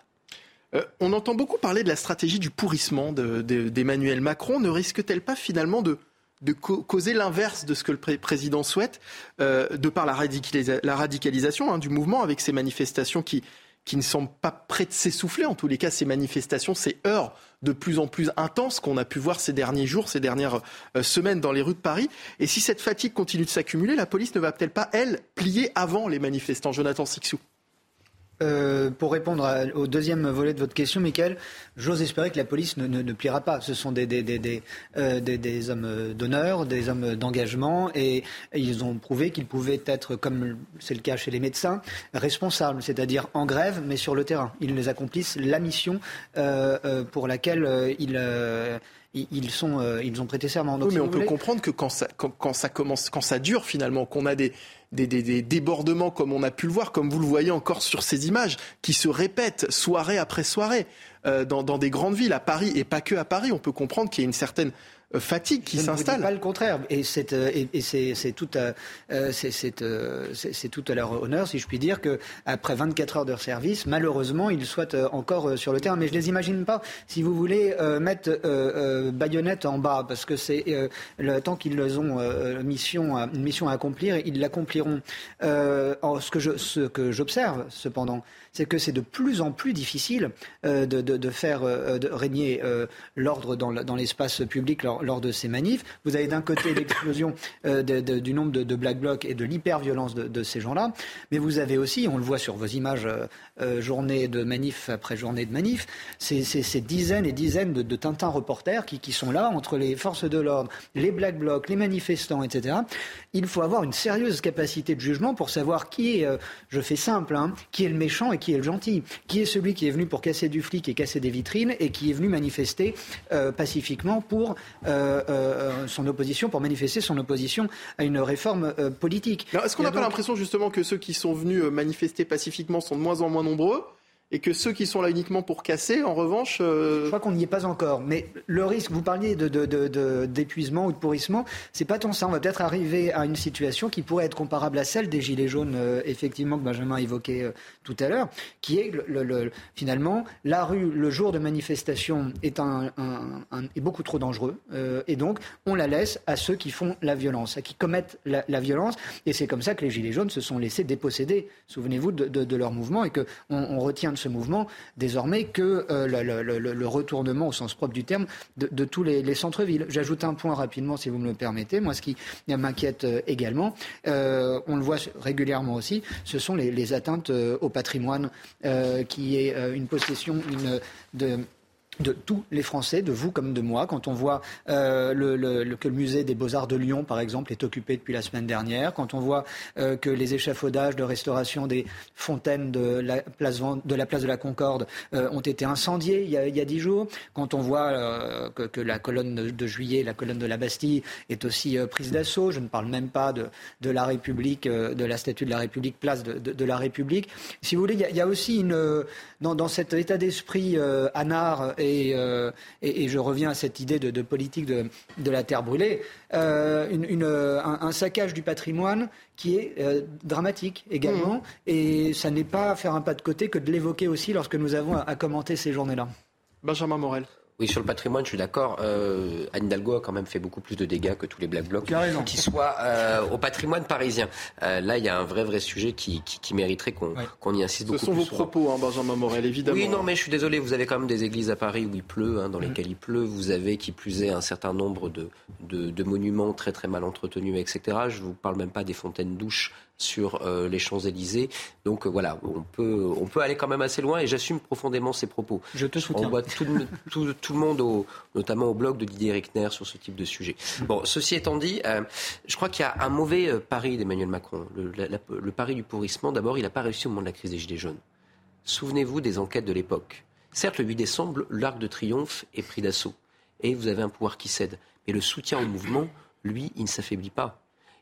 Euh, on entend beaucoup parler de la stratégie du pourrissement d'Emmanuel Macron. Ne risque-t-elle pas finalement de de causer l'inverse de ce que le président souhaite, euh, de par la, radicalisation hein, du mouvement, avec ces manifestations qui, qui ne semblent pas prêtes de s'essouffler. En tous les cas, ces manifestations, ces heures de plus en plus intenses qu'on a pu voir ces derniers jours, ces dernières euh, semaines dans les rues de Paris. Et si cette fatigue continue de s'accumuler, la police ne va peut-être pas, elle, plier avant les manifestants? Jonathan Sixou. Euh, pour répondre au deuxième volet de votre question, Michael, j'ose espérer que la police ne, pliera pas. Ce sont des, des, euh, hommes d'honneur, des hommes d'engagement, et, ils ont prouvé qu'ils pouvaient être, comme c'est le cas chez les médecins, responsables, c'est-à-dire en grève, mais sur le terrain. Ils accomplissent la mission euh, pour laquelle ils ils, sont, ils ont prêté serment. oui, mais on peut comprendre que quand ça, quand, ça commence, quand ça dure finalement, qu'on a des, des, débordements comme on a pu le voir, comme vous le voyez encore sur ces images, qui se répètent soirée après soirée euh, dans, dans, des grandes villes, à Paris et pas que à Paris. On peut comprendre qu'il y a une certaine fatigue qui s'installe. Pas le contraire, et c'est euh, et, c'est tout à euh, c'est tout à leur honneur, si je puis dire, que après 24 heures de service, malheureusement, ils soient encore sur le terrain. Mais je les imagine pas, si vous voulez, mettre baïonnette en bas, parce que c'est le temps qu'ils ont mission une mission à accomplir, ils l'accompliront. ce que je ce que j'observe, cependant, c'est que c'est de plus en plus difficile de, de, faire régner l'ordre dans, l'espace public lors, de ces manifs. Vous avez d'un côté l'explosion du nombre de, black blocs et de l'hyper-violence de, ces gens-là, mais vous avez aussi, on le voit sur vos images, journée de manif après journée de manif, ces, dizaines et dizaines de, Tintin reporters qui, sont là entre les forces de l'ordre, les black blocs, les manifestants, etc. Il faut avoir une sérieuse capacité de jugement pour savoir qui est, euh, je fais simple, hein, qui est le méchant et qui est le gentil, qui est celui qui est venu pour casser du flic et casser des vitrines et qui est venu manifester euh, pacifiquement pour euh, son opposition, pour manifester son opposition à une réforme politique. Est-ce qu'on n'a pas l'impression justement que ceux qui sont venus manifester pacifiquement sont de moins en moins nombreux? Et que ceux qui sont là uniquement pour casser, en revanche... Euh, Je crois qu'on n'y est pas encore. Mais le risque, vous parliez d'épuisement de, de, ou de pourrissement, c'est pas tant ça. On va peut-être arriver à une situation qui pourrait être comparable à celle des Gilets jaunes, euh, effectivement, que Benjamin évoquait euh, tout à l'heure, qui est le, finalement, la rue, le jour de manifestation, est, beaucoup trop dangereux. et donc, on la laisse à ceux qui font la violence, à qui commettent la, violence. Et c'est comme ça que les Gilets jaunes se sont laissés déposséder, souvenez-vous, de, leur mouvement, et qu'on on retient ce mouvement désormais que euh, le, retournement au sens propre du terme de, tous les, centres-villes. J'ajoute un point rapidement, si vous me le permettez. Moi, ce qui m'inquiète euh, également, euh, on le voit régulièrement aussi, ce sont les, atteintes au patrimoine, qui est une possession une, de de tous les Français, de vous comme de moi, quand on voit euh, le, que le musée des Beaux-Arts de Lyon, par exemple, est occupé depuis la semaine dernière, quand on voit euh, que les échafaudages de restauration des fontaines de la place de la, place de la Concorde euh, ont été incendiés il y a, dix jours, quand on voit que, la colonne de, juillet, la colonne de la Bastille, est aussi prise d'assaut, je ne parle même pas de, la République, de la statue de la République, place de, la République. Si vous voulez, il y a, aussi une, dans, cet état d'esprit anard euh, et, je reviens à cette idée de, politique de, la terre brûlée, euh, un, saccage du patrimoine qui est euh, dramatique également. Mmh. Et ça n'est pas faire un pas de côté que de l'évoquer aussi lorsque nous avons à commenter ces journées-là. Benjamin Morel. Oui, sur le patrimoine, je suis d'accord. Euh, Anne Hidalgo a quand même fait beaucoup plus de dégâts que tous les Black Blocs qui soient euh, au patrimoine parisien. Euh, là, il y a un vrai, vrai sujet qui, qui, mériterait qu'on y insiste beaucoup Ce sont vos propos, hein, Benjamin Morel, évidemment. Oui, non, mais je suis désolé. Vous avez quand même des églises à Paris où il pleut, hein, dans lesquelles il pleut. Vous avez, qui plus est, un certain nombre de, de, de monuments très, très mal entretenus, etc. Je vous parle même pas des fontaines douches sur euh, les Champs-Élysées. Donc euh, voilà, on peut, on peut aller quand même assez loin et j'assume profondément ces propos. Je te soutiens. On voit tout, tout, le monde, au, notamment au blog de Didier Reckner, sur ce type de sujet. Bon, ceci étant dit, euh, je crois qu'il y a un mauvais pari d'Emmanuel Macron. Le, le pari du pourrissement, d'abord, il n'a pas réussi au moment de la crise des Gilets jaunes. Souvenez-vous des enquêtes de l'époque. Certes, le 8 décembre, l'arc de triomphe est pris d'assaut. Et vous avez un pouvoir qui cède. Mais le soutien au mouvement, lui, il ne s'affaiblit pas.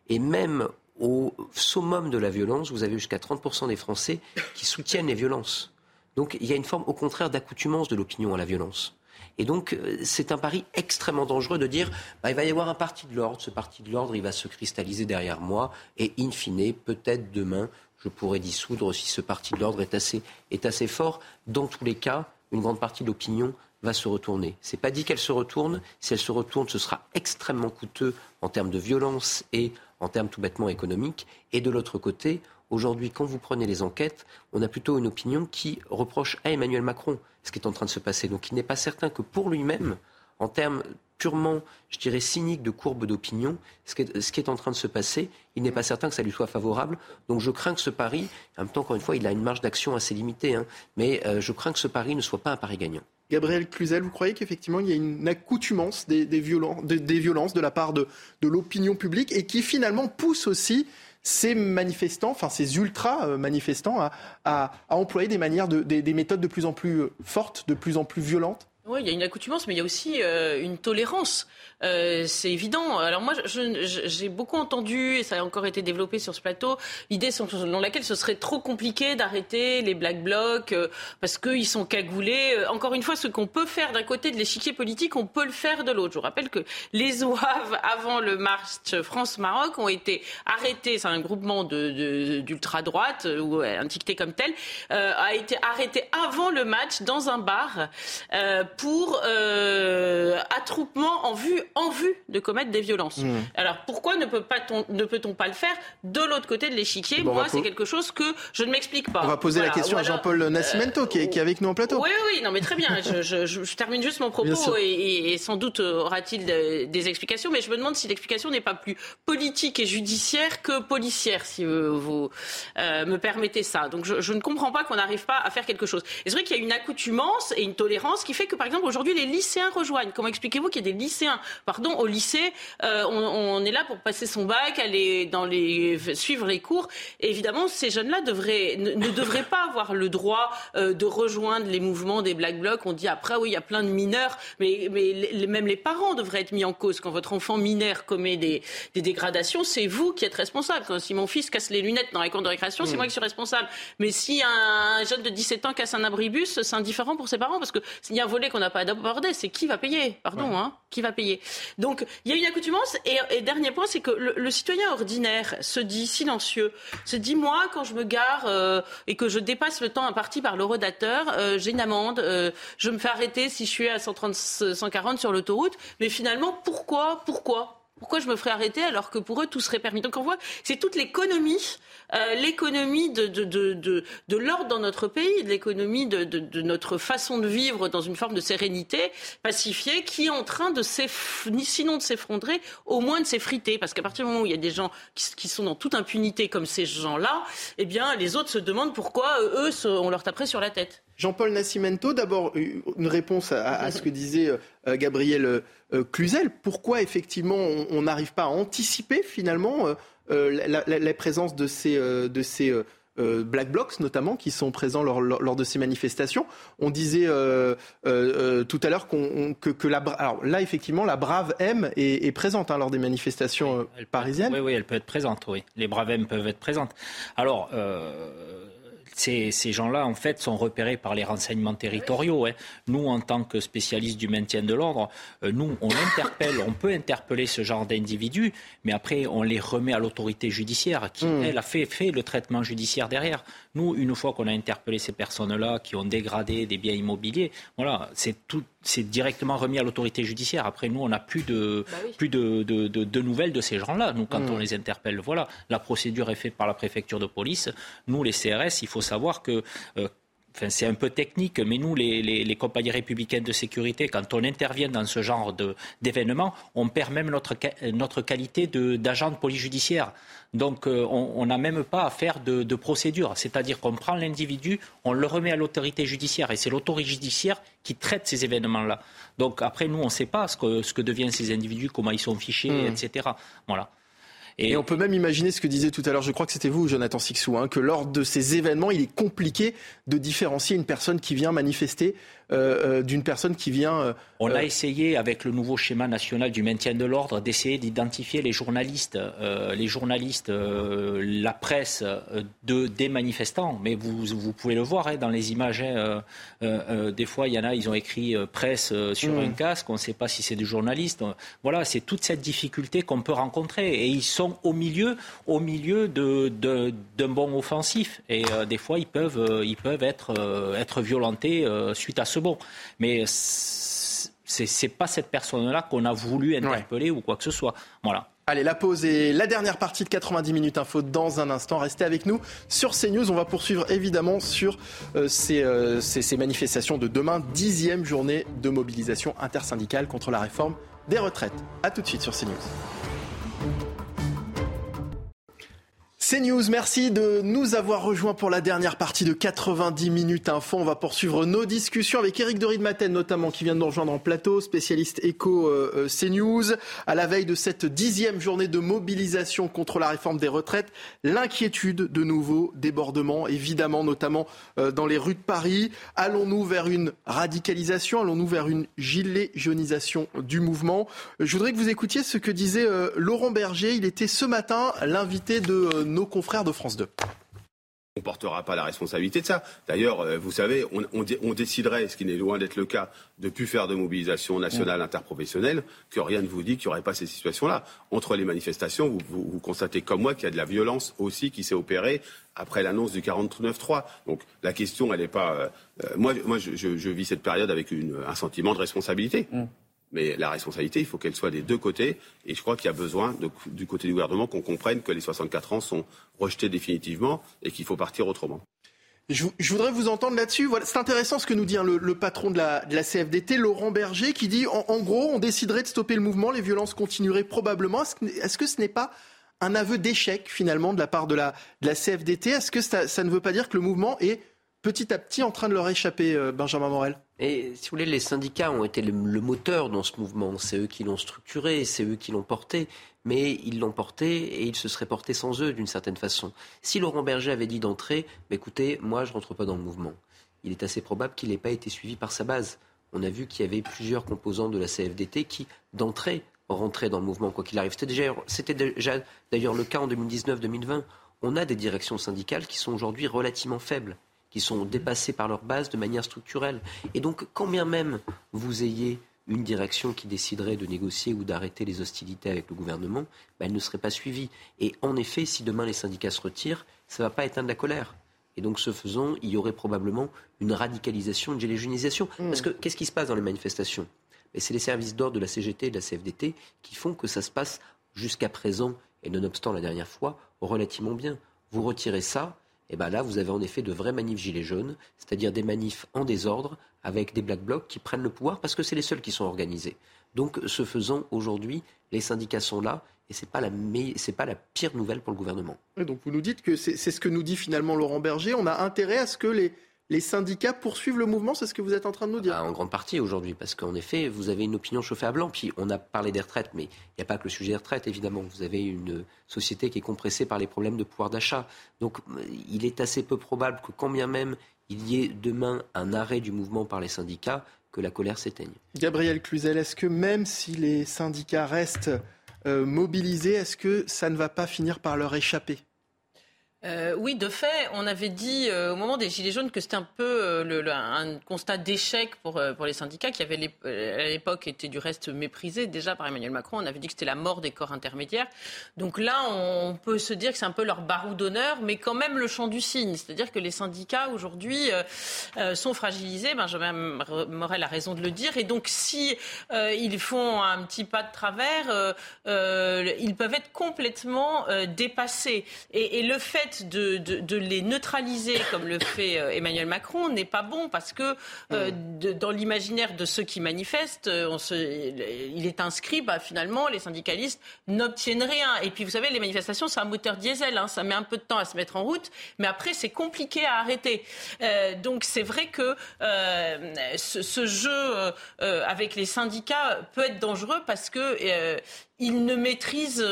Et même au summum de la violence, vous avez jusqu'à 30% des Français qui soutiennent les violences. Donc il y a une forme, au contraire, d'accoutumance de l'opinion à la violence. Et donc, euh, c'est un pari extrêmement dangereux de dire bah, il va y avoir un parti de l'ordre, ce parti de l'ordre, il va se cristalliser derrière moi, et in fine, peut-être demain, je pourrais dissoudre si ce parti de l'ordre est assez, est assez fort. Dans tous les cas, une grande partie de l'opinion va se retourner. C'est pas dit qu'elle se retourne. Si elle se retourne, ce sera extrêmement coûteux en termes de violence et en termes tout bêtement économiques. Et de l'autre côté, aujourd'hui, quand vous prenez les enquêtes, on a plutôt une opinion qui reproche à Emmanuel Macron ce qui est en train de se passer. Donc il n'est pas certain que pour lui-même, en termes purement, je dirais, cyniques de courbe d'opinion, ce, qui est en train de se passer, il n'est pas certain que ça lui soit favorable. Donc je crains que ce pari, en même temps, encore une fois, il a une marge d'action assez limitée, hein, mais euh, je crains que ce pari ne soit pas un pari gagnant. Gabriel Cluzel, vous croyez qu'effectivement il y a une accoutumance des, violences de la part de, l'opinion publique et qui finalement pousse aussi ces manifestants, enfin ces ultra manifestants, à, employer des manières, des méthodes de plus en plus fortes, de plus en plus violentes? Oui, il y a une accoutumance, mais il y a aussi euh, une tolérance. Euh, c'est évident. Alors moi, j'ai beaucoup entendu, et ça a encore été développé sur ce plateau, l'idée selon laquelle ce serait trop compliqué d'arrêter les black blocs euh, parce qu'ils sont cagoulés. Euh, encore une fois, ce qu'on peut faire d'un côté de l'échiquier politique, on peut le faire de l'autre. Je vous rappelle que les OAV, avant le marche France-Maroc, ont été arrêtés. C'est un groupement d'ultra-droite, de, ou un comme tel, a été arrêté avant le match dans un bar pour euh, attroupement en vue, en vue de commettre des violences. Mmh. Alors pourquoi ne, peut pas ne peut-on pas le faire de l'autre côté de l'échiquier Moi, c'est quelque chose que je ne m'explique pas. On va poser la question à Jean-Paul Nascimento, qui, est, qui, est, avec nous en plateau. Oui, oui, non, mais très bien. je, je, je, termine juste mon propos et, et, sans doute aura-t-il des explications, mais je me demande si l'explication n'est pas plus politique et judiciaire que policière, si vous, euh, me permettez ça. Donc je, je ne comprends pas qu'on n'arrive pas à faire quelque chose. Et c'est vrai qu'il y a une accoutumance et une tolérance qui fait que, par exemple, aujourd'hui, les lycéens rejoignent. Comment expliquez-vous qu'il y a des lycéens, pardon, au lycée, euh, on, on, est là pour passer son bac, aller dans les, suivre les cours. Et évidemment, ces jeunes-là devraient, ne, ne, devraient pas avoir le droit euh, de rejoindre les mouvements des Black Blocs. On dit après, oui, il y a plein de mineurs, mais, mais les, même les parents devraient être mis en cause. Quand votre enfant mineur commet des, des dégradations, c'est vous qui êtes responsable. Quand, si mon fils casse les lunettes dans les cours de récréation, c'est mmh. moi qui suis responsable. Mais si un jeune de 17 ans casse un abribus, c'est indifférent pour ses parents parce que s'il y a un volet qu'on n'a pas abordé, c'est qui va payer? Pardon, hein Qui va payer? Donc, il y a une accoutumance. Et, dernier point, c'est que le, citoyen ordinaire se dit silencieux, se dit moi, quand je me gare euh, et que je dépasse le temps imparti par le redateur, euh, j'ai une amende, euh, je me fais arrêter si je suis à 130, 140 sur l'autoroute. Mais finalement, pourquoi Pourquoi? Pourquoi je me ferais arrêter alors que pour eux tout serait permis? Donc on voit, c'est toute l'économie, euh, l'économie de, de, de, de, l'ordre dans notre pays, de l'économie de, de, notre façon de vivre dans une forme de sérénité pacifiée qui est en train de sinon de s'effondrer, au moins de s'effriter. Parce qu'à partir du moment où il y a des gens qui, qui sont dans toute impunité comme ces gens-là, eh bien les autres se demandent pourquoi eux, on leur taperait sur la tête. Jean-Paul Nascimento, d'abord une réponse à, ce que disait euh, Gabriel euh, Cluzel. Pourquoi effectivement on n'arrive pas à anticiper finalement euh, la, présence de ces, de ces Black Blocs notamment qui sont présents lors, de ces manifestations? On disait tout à l'heure que, la, alors là effectivement la Brave M est, présente hein, lors des manifestations parisiennes. oui, oui, elle peut être présente. Oui, les Braves M peuvent être présentes. Alors ces, gens-là, en fait, sont repérés par les renseignements territoriaux. Hein. Nous, en tant que spécialistes du maintien de l'ordre, euh, nous, on interpelle, on peut interpeller ce genre d'individus, mais après, on les remet à l'autorité judiciaire, qui, hmm. elle, a fait, fait le traitement judiciaire derrière. Nous, une fois qu'on a interpellé ces personnes-là qui ont dégradé des biens immobiliers, voilà, c'est tout, c'est directement remis à l'autorité judiciaire. Après, nous, on n'a plus de, bah plus de, de, de, nouvelles de ces gens-là. Nous, quand mmh. on les interpelle, voilà, la procédure est faite par la préfecture de police. Nous, les CRS, il faut savoir que euh, Enfin, c'est un peu technique, mais nous, les, les, les, compagnies républicaines de sécurité, quand on intervient dans ce genre d'événements, on perd même notre, notre qualité d'agent de, police judiciaire. Donc, euh, on n'a même pas à faire de, de procédure. C'est-à-dire qu'on prend l'individu, on le remet à l'autorité judiciaire, et c'est l'autorité judiciaire qui traite ces événements-là. Donc, après, nous, on ne sait pas ce que, ce que deviennent ces individus, comment ils sont fichés, mmh. etc. Voilà. Et, on peut même imaginer ce que disait tout à l'heure, je crois que c'était vous, Jonathan Sixou, hein, que lors de ces événements, il est compliqué de différencier une personne qui vient manifester euh, euh, d'une personne qui vient. Euh, On a essayé avec le nouveau schéma national du maintien de l'ordre d'essayer d'identifier les journalistes, les journalistes, la presse de des manifestants. Mais vous, vous pouvez le voir hein, dans les images. Hein, des fois, il y en a, ils ont écrit presse sur mm. un casque. On ne sait pas si c'est des journalistes. Voilà, c'est toute cette difficulté qu'on peut rencontrer. Et ils sont au milieu, au milieu de, d'un bon offensif. Et des fois, ils peuvent, ils peuvent être, être violentés suite à ce bon. Mais c'est pas cette personne-là qu'on a voulu interpeller ou quoi que ce soit. Voilà. Allez, la pause et la dernière partie de 90 minutes info dans un instant. Restez avec nous sur CNews. On va poursuivre évidemment sur euh, ces, euh, ces, ces, manifestations de demain, dixième journée de mobilisation intersyndicale contre la réforme des retraites. A tout de suite sur CNews. C'est News, merci de nous avoir rejoints pour la dernière partie de 90 minutes info. On va poursuivre nos discussions avec Eric de Maten notamment qui vient de nous rejoindre en plateau, spécialiste éco euh, euh CNews. À la veille de cette dixième journée de mobilisation contre la réforme des retraites, l'inquiétude de nouveaux débordements, évidemment notamment euh, dans les rues de Paris. Allons-nous vers une radicalisation? Allons-nous vers une gilet jaunisation du mouvement? Je voudrais que vous écoutiez ce que disait Laurent Berger. Il était ce matin l'invité de nos confrères de France 2. on ne portera pas la responsabilité de ça. D'ailleurs, euh, vous savez, on, déciderait, ce qui n'est loin d'être le cas, de ne plus faire de mobilisation nationale interprofessionnelle, que rien ne vous dit qu'il n'y aurait pas ces situations-là. Entre les manifestations, vous, constatez comme moi qu'il y a de la violence aussi qui s'est opérée après l'annonce du 49-3. Donc la question, elle n'est pas... Euh, euh, moi, moi je, vis cette période avec un sentiment de responsabilité. Mm. Mais la responsabilité, il faut qu'elle soit des deux côtés. Et je crois qu'il y a besoin, du côté du gouvernement, qu'on comprenne que les 64 ans sont rejetés définitivement et qu'il faut partir autrement. Je, voudrais vous entendre là-dessus. Voilà, c'est intéressant ce que nous dit hein, le, patron de la, CFDT, Laurent Berger, qui dit en, gros, on déciderait de stopper le mouvement, les violences continueraient probablement. Est-ce que, ce n'est pas un aveu d'échec finalement de la part de la, CFDT Est-ce que ça ne veut pas dire que le mouvement est petit à petit en train de leur échapper, euh, Benjamin Morel? Et si vous voulez, les syndicats ont été le, moteur dans ce mouvement. C'est eux qui l'ont structuré, c'est eux qui l'ont porté. Mais ils l'ont porté et ils se seraient portés sans eux d'une certaine façon. Si Laurent Berger avait dit d'entrée, bah, écoutez, moi je rentre pas dans le mouvement, il est assez probable qu'il n'ait pas été suivi par sa base. On a vu qu'il y avait plusieurs composants de la CFDT qui, d'entrée, rentraient dans le mouvement, quoi qu'il arrive. C'était déjà d'ailleurs le cas en 2019-2020. On a des directions syndicales qui sont aujourd'hui relativement faibles qui sont dépassés par leur base de manière structurelle. Et donc, quand bien même vous ayez une direction qui déciderait de négocier ou d'arrêter les hostilités avec le gouvernement, bah, elle ne serait pas suivie. Et en effet, si demain les syndicats se retirent, ça ne va pas éteindre la colère. Et donc, ce faisant, il y aurait probablement une radicalisation, une généralisation. Mmh. Parce que qu'est-ce qui se passe dans les manifestations? C'est les services d'ordre de la CGT et de la CFDT qui font que ça se passe jusqu'à présent, et nonobstant la dernière fois, relativement bien. Vous retirez ça, et bien là, vous avez en effet de vrais manifs gilets jaunes, c'est-à-dire des manifs en désordre avec des black blocs qui prennent le pouvoir parce que c'est les seuls qui sont organisés. Donc, ce faisant, aujourd'hui, les syndicats sont là et ce n'est pas, la pas la pire nouvelle pour le gouvernement. donc, vous nous dites que c'est ce que nous dit finalement Laurent Berger. On a intérêt à ce que les, les syndicats poursuivent le mouvement, c'est ce que vous êtes en train de nous dire ah, En grande partie aujourd'hui, parce qu'en effet, vous avez une opinion chauffée à blanc. Puis on a parlé des retraites, mais il n'y a pas que le sujet des retraites, évidemment. Vous avez une société qui est compressée par les problèmes de pouvoir d'achat. Donc il est assez peu probable que quand bien même il y ait demain un arrêt du mouvement par les syndicats, que la colère s'éteigne. Gabriel Cluzel, est-ce que même si les syndicats restent euh, mobilisés, est-ce que ça ne va pas finir par leur échapper? Euh, oui, de fait, on avait dit euh, au moment des Gilets jaunes que c'était un peu euh, un constat d'échec pour, pour les syndicats qui avaient à l'époque été du reste méprisés déjà par Emmanuel Macron. On avait dit que c'était la mort des corps intermédiaires. Donc là, on peut se dire que c'est un peu leur barou d'honneur, mais quand même le champ du signe. C'est-à-dire que les syndicats aujourd'hui sont fragilisés. Benjamin Morel a raison de le dire. Et donc si ils font un petit pas de travers, ils peuvent être complètement dépassés. Et le fait de, les neutraliser comme le fait euh, Emmanuel Macron n'est pas bon parce que euh, dans l'imaginaire de ceux qui manifestent, euh, on se, il est inscrit, bah, finalement, les syndicalistes n'obtiennent rien. Et puis, vous savez, les manifestations, c'est un moteur diesel, hein, ça met un peu de temps à se mettre en route, mais après, c'est compliqué à arrêter. donc, c'est vrai que ce, jeu avec les syndicats peut être dangereux parce que ils ne maîtrisent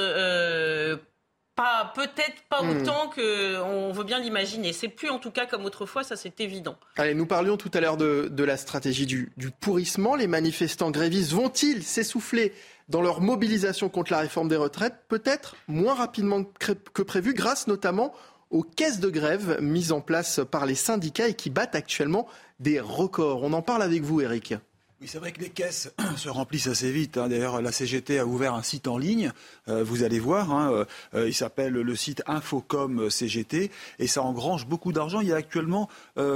pas, peut-être pas hmm. autant qu'on veut bien l'imaginer. C'est plus en tout cas comme autrefois, ça c'est évident. Allez, nous parlions tout à l'heure de, la stratégie du, pourrissement. Les manifestants grévistes vont-ils s'essouffler dans leur mobilisation contre la réforme des retraites Peut-être moins rapidement que prévu, grâce notamment aux caisses de grève mises en place par les syndicats et qui battent actuellement des records? On en parle avec vous, Eric. Oui, c'est vrai que les caisses se remplissent assez vite. Hein. D'ailleurs, la CGT a ouvert un site en ligne. Euh, vous allez voir. Hein, euh, euh, il s'appelle le site Infocom CGT et ça engrange beaucoup d'argent. Il y a actuellement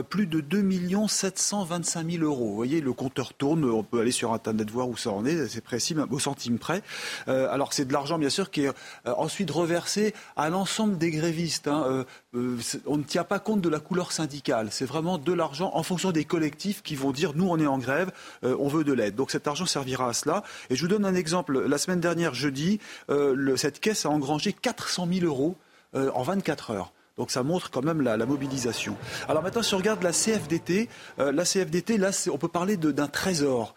plus de 2 725 000 euros. Vous voyez, le compteur tourne. On peut aller sur Internet voir où ça en est. C'est précis, au centime près. alors, c'est de l'argent, bien sûr, qui est ensuite reversé à l'ensemble des grévistes. Hein. on ne tient pas compte de la couleur syndicale. C'est vraiment de l'argent en fonction des collectifs qui vont dire nous, on est en grève on veut de l'aide. Donc cet argent servira à cela. Et je vous donne un exemple. La semaine dernière, jeudi, euh, cette caisse a engrangé 400 000 euros euh, en 24 heures. Donc ça montre quand même la, mobilisation. Alors maintenant, si on regarde la CFDT, la CFDT, là, on peut parler d'un trésor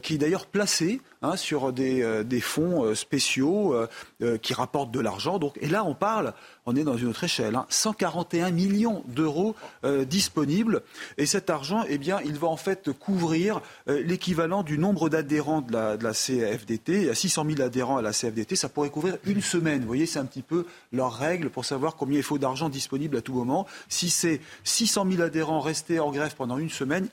qui est d'ailleurs placé hein, sur des, fonds spéciaux qui rapportent de l'argent. et là, on parle on est dans une autre échelle. 141 hein. millions d'euros euh, disponibles. Et cet argent, eh bien, il va en fait couvrir euh, l'équivalent du nombre d'adhérents de la, CFDT. Il y a 600 000 adhérents à la CFDT. Ça pourrait couvrir une semaine. Vous voyez, c'est un petit peu leur règle pour savoir combien il faut d'argent disponible à tout moment. Si c'est 600 000 adhérents restés en grève pendant une semaine,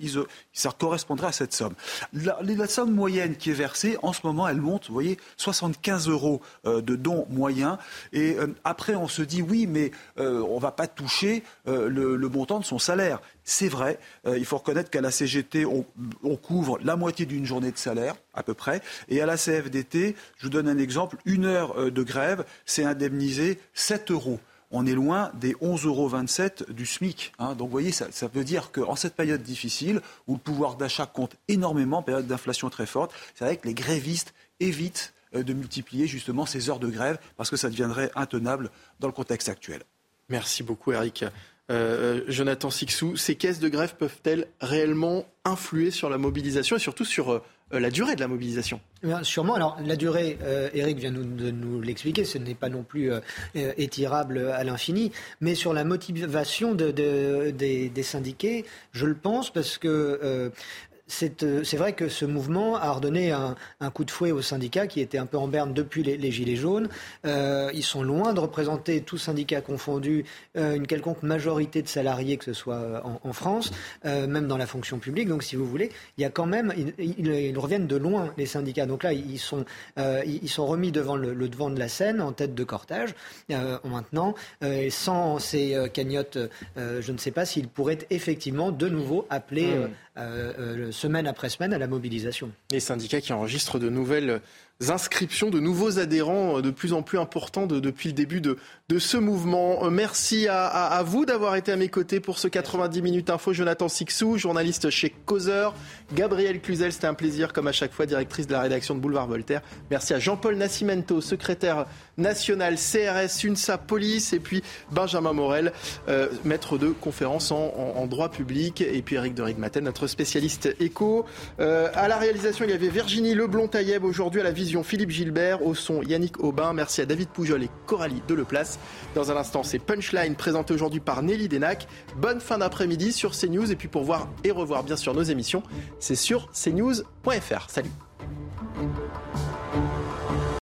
ça correspondrait à cette somme. La, somme moyenne qui est versée, en ce moment, elle monte, vous voyez, 75 euros euh, de dons moyens. Et euh, après, on se dit, oui, mais euh, on ne va pas toucher le, montant de son salaire. C'est vrai, il faut reconnaître qu'à la CGT, on, couvre la moitié d'une journée de salaire, à peu près. Et à la CFDT, je vous donne un exemple, une heure de grève, c'est indemnisé 7 euros on est loin des 11,27 euros du SMIC. Hein. Donc vous voyez, ça, veut dire qu'en cette période difficile, où le pouvoir d'achat compte énormément, période d'inflation très forte, c'est vrai que les grévistes évitent euh, de multiplier justement ces heures de grève parce que ça deviendrait intenable dans le contexte actuel. Merci beaucoup Eric. Euh, euh, Jonathan Sixou, ces caisses de grève peuvent-elles réellement influer sur la mobilisation et surtout sur euh, la durée de la mobilisation? Eh Sûrement. Alors, la durée, euh, Eric vient de nous l'expliquer, ce n'est pas non plus euh, étirable à l'infini. Mais sur la motivation de, des, syndiqués, je le pense parce que euh, c'est vrai que ce mouvement a redonné un, coup de fouet aux syndicats qui étaient un peu en berne depuis les, Gilets jaunes. Euh, ils sont loin de représenter, tous syndicats confondus, euh, une quelconque majorité de salariés, que ce soit en, France, même dans la fonction publique. Donc, si vous voulez, il y a quand même, ils, reviennent de loin, les syndicats. Donc là, ils sont, ils sont remis devant le, devant de la scène, en tête de cortège, maintenant. sans ces cagnottes, je ne sais pas s'ils pourraient effectivement de nouveau appeler. Mmh. Semaine après semaine à la mobilisation. Les syndicats qui enregistrent de nouvelles inscriptions, de nouveaux adhérents euh, de plus en plus importants depuis le début de, ce mouvement. Merci à, vous d'avoir été à mes côtés pour ce 90 minutes info. Jonathan Sixou, journaliste chez Causeur. Gabriel Cluzel, c'était un plaisir comme à chaque fois, directrice de la rédaction de Boulevard Voltaire. Merci à Jean-Paul Nascimento, secrétaire national CRS, UNSA Police, et puis Benjamin Morel, maître de conférence en, droit public, et puis Eric de Rigmatel, notre spécialiste éco. Euh, à la réalisation, il y avait Virginie Leblond-Tailleb aujourd'hui à la vision Philippe Gilbert, au son Yannick Aubin. Merci à David Poujol et Coralie Deleplace. Dans un instant, c'est Punchline présenté aujourd'hui par Nelly Denac. Bonne fin d'après-midi sur CNews et puis pour voir et revoir bien sûr nos émissions, c'est sur cnews.fr. Salut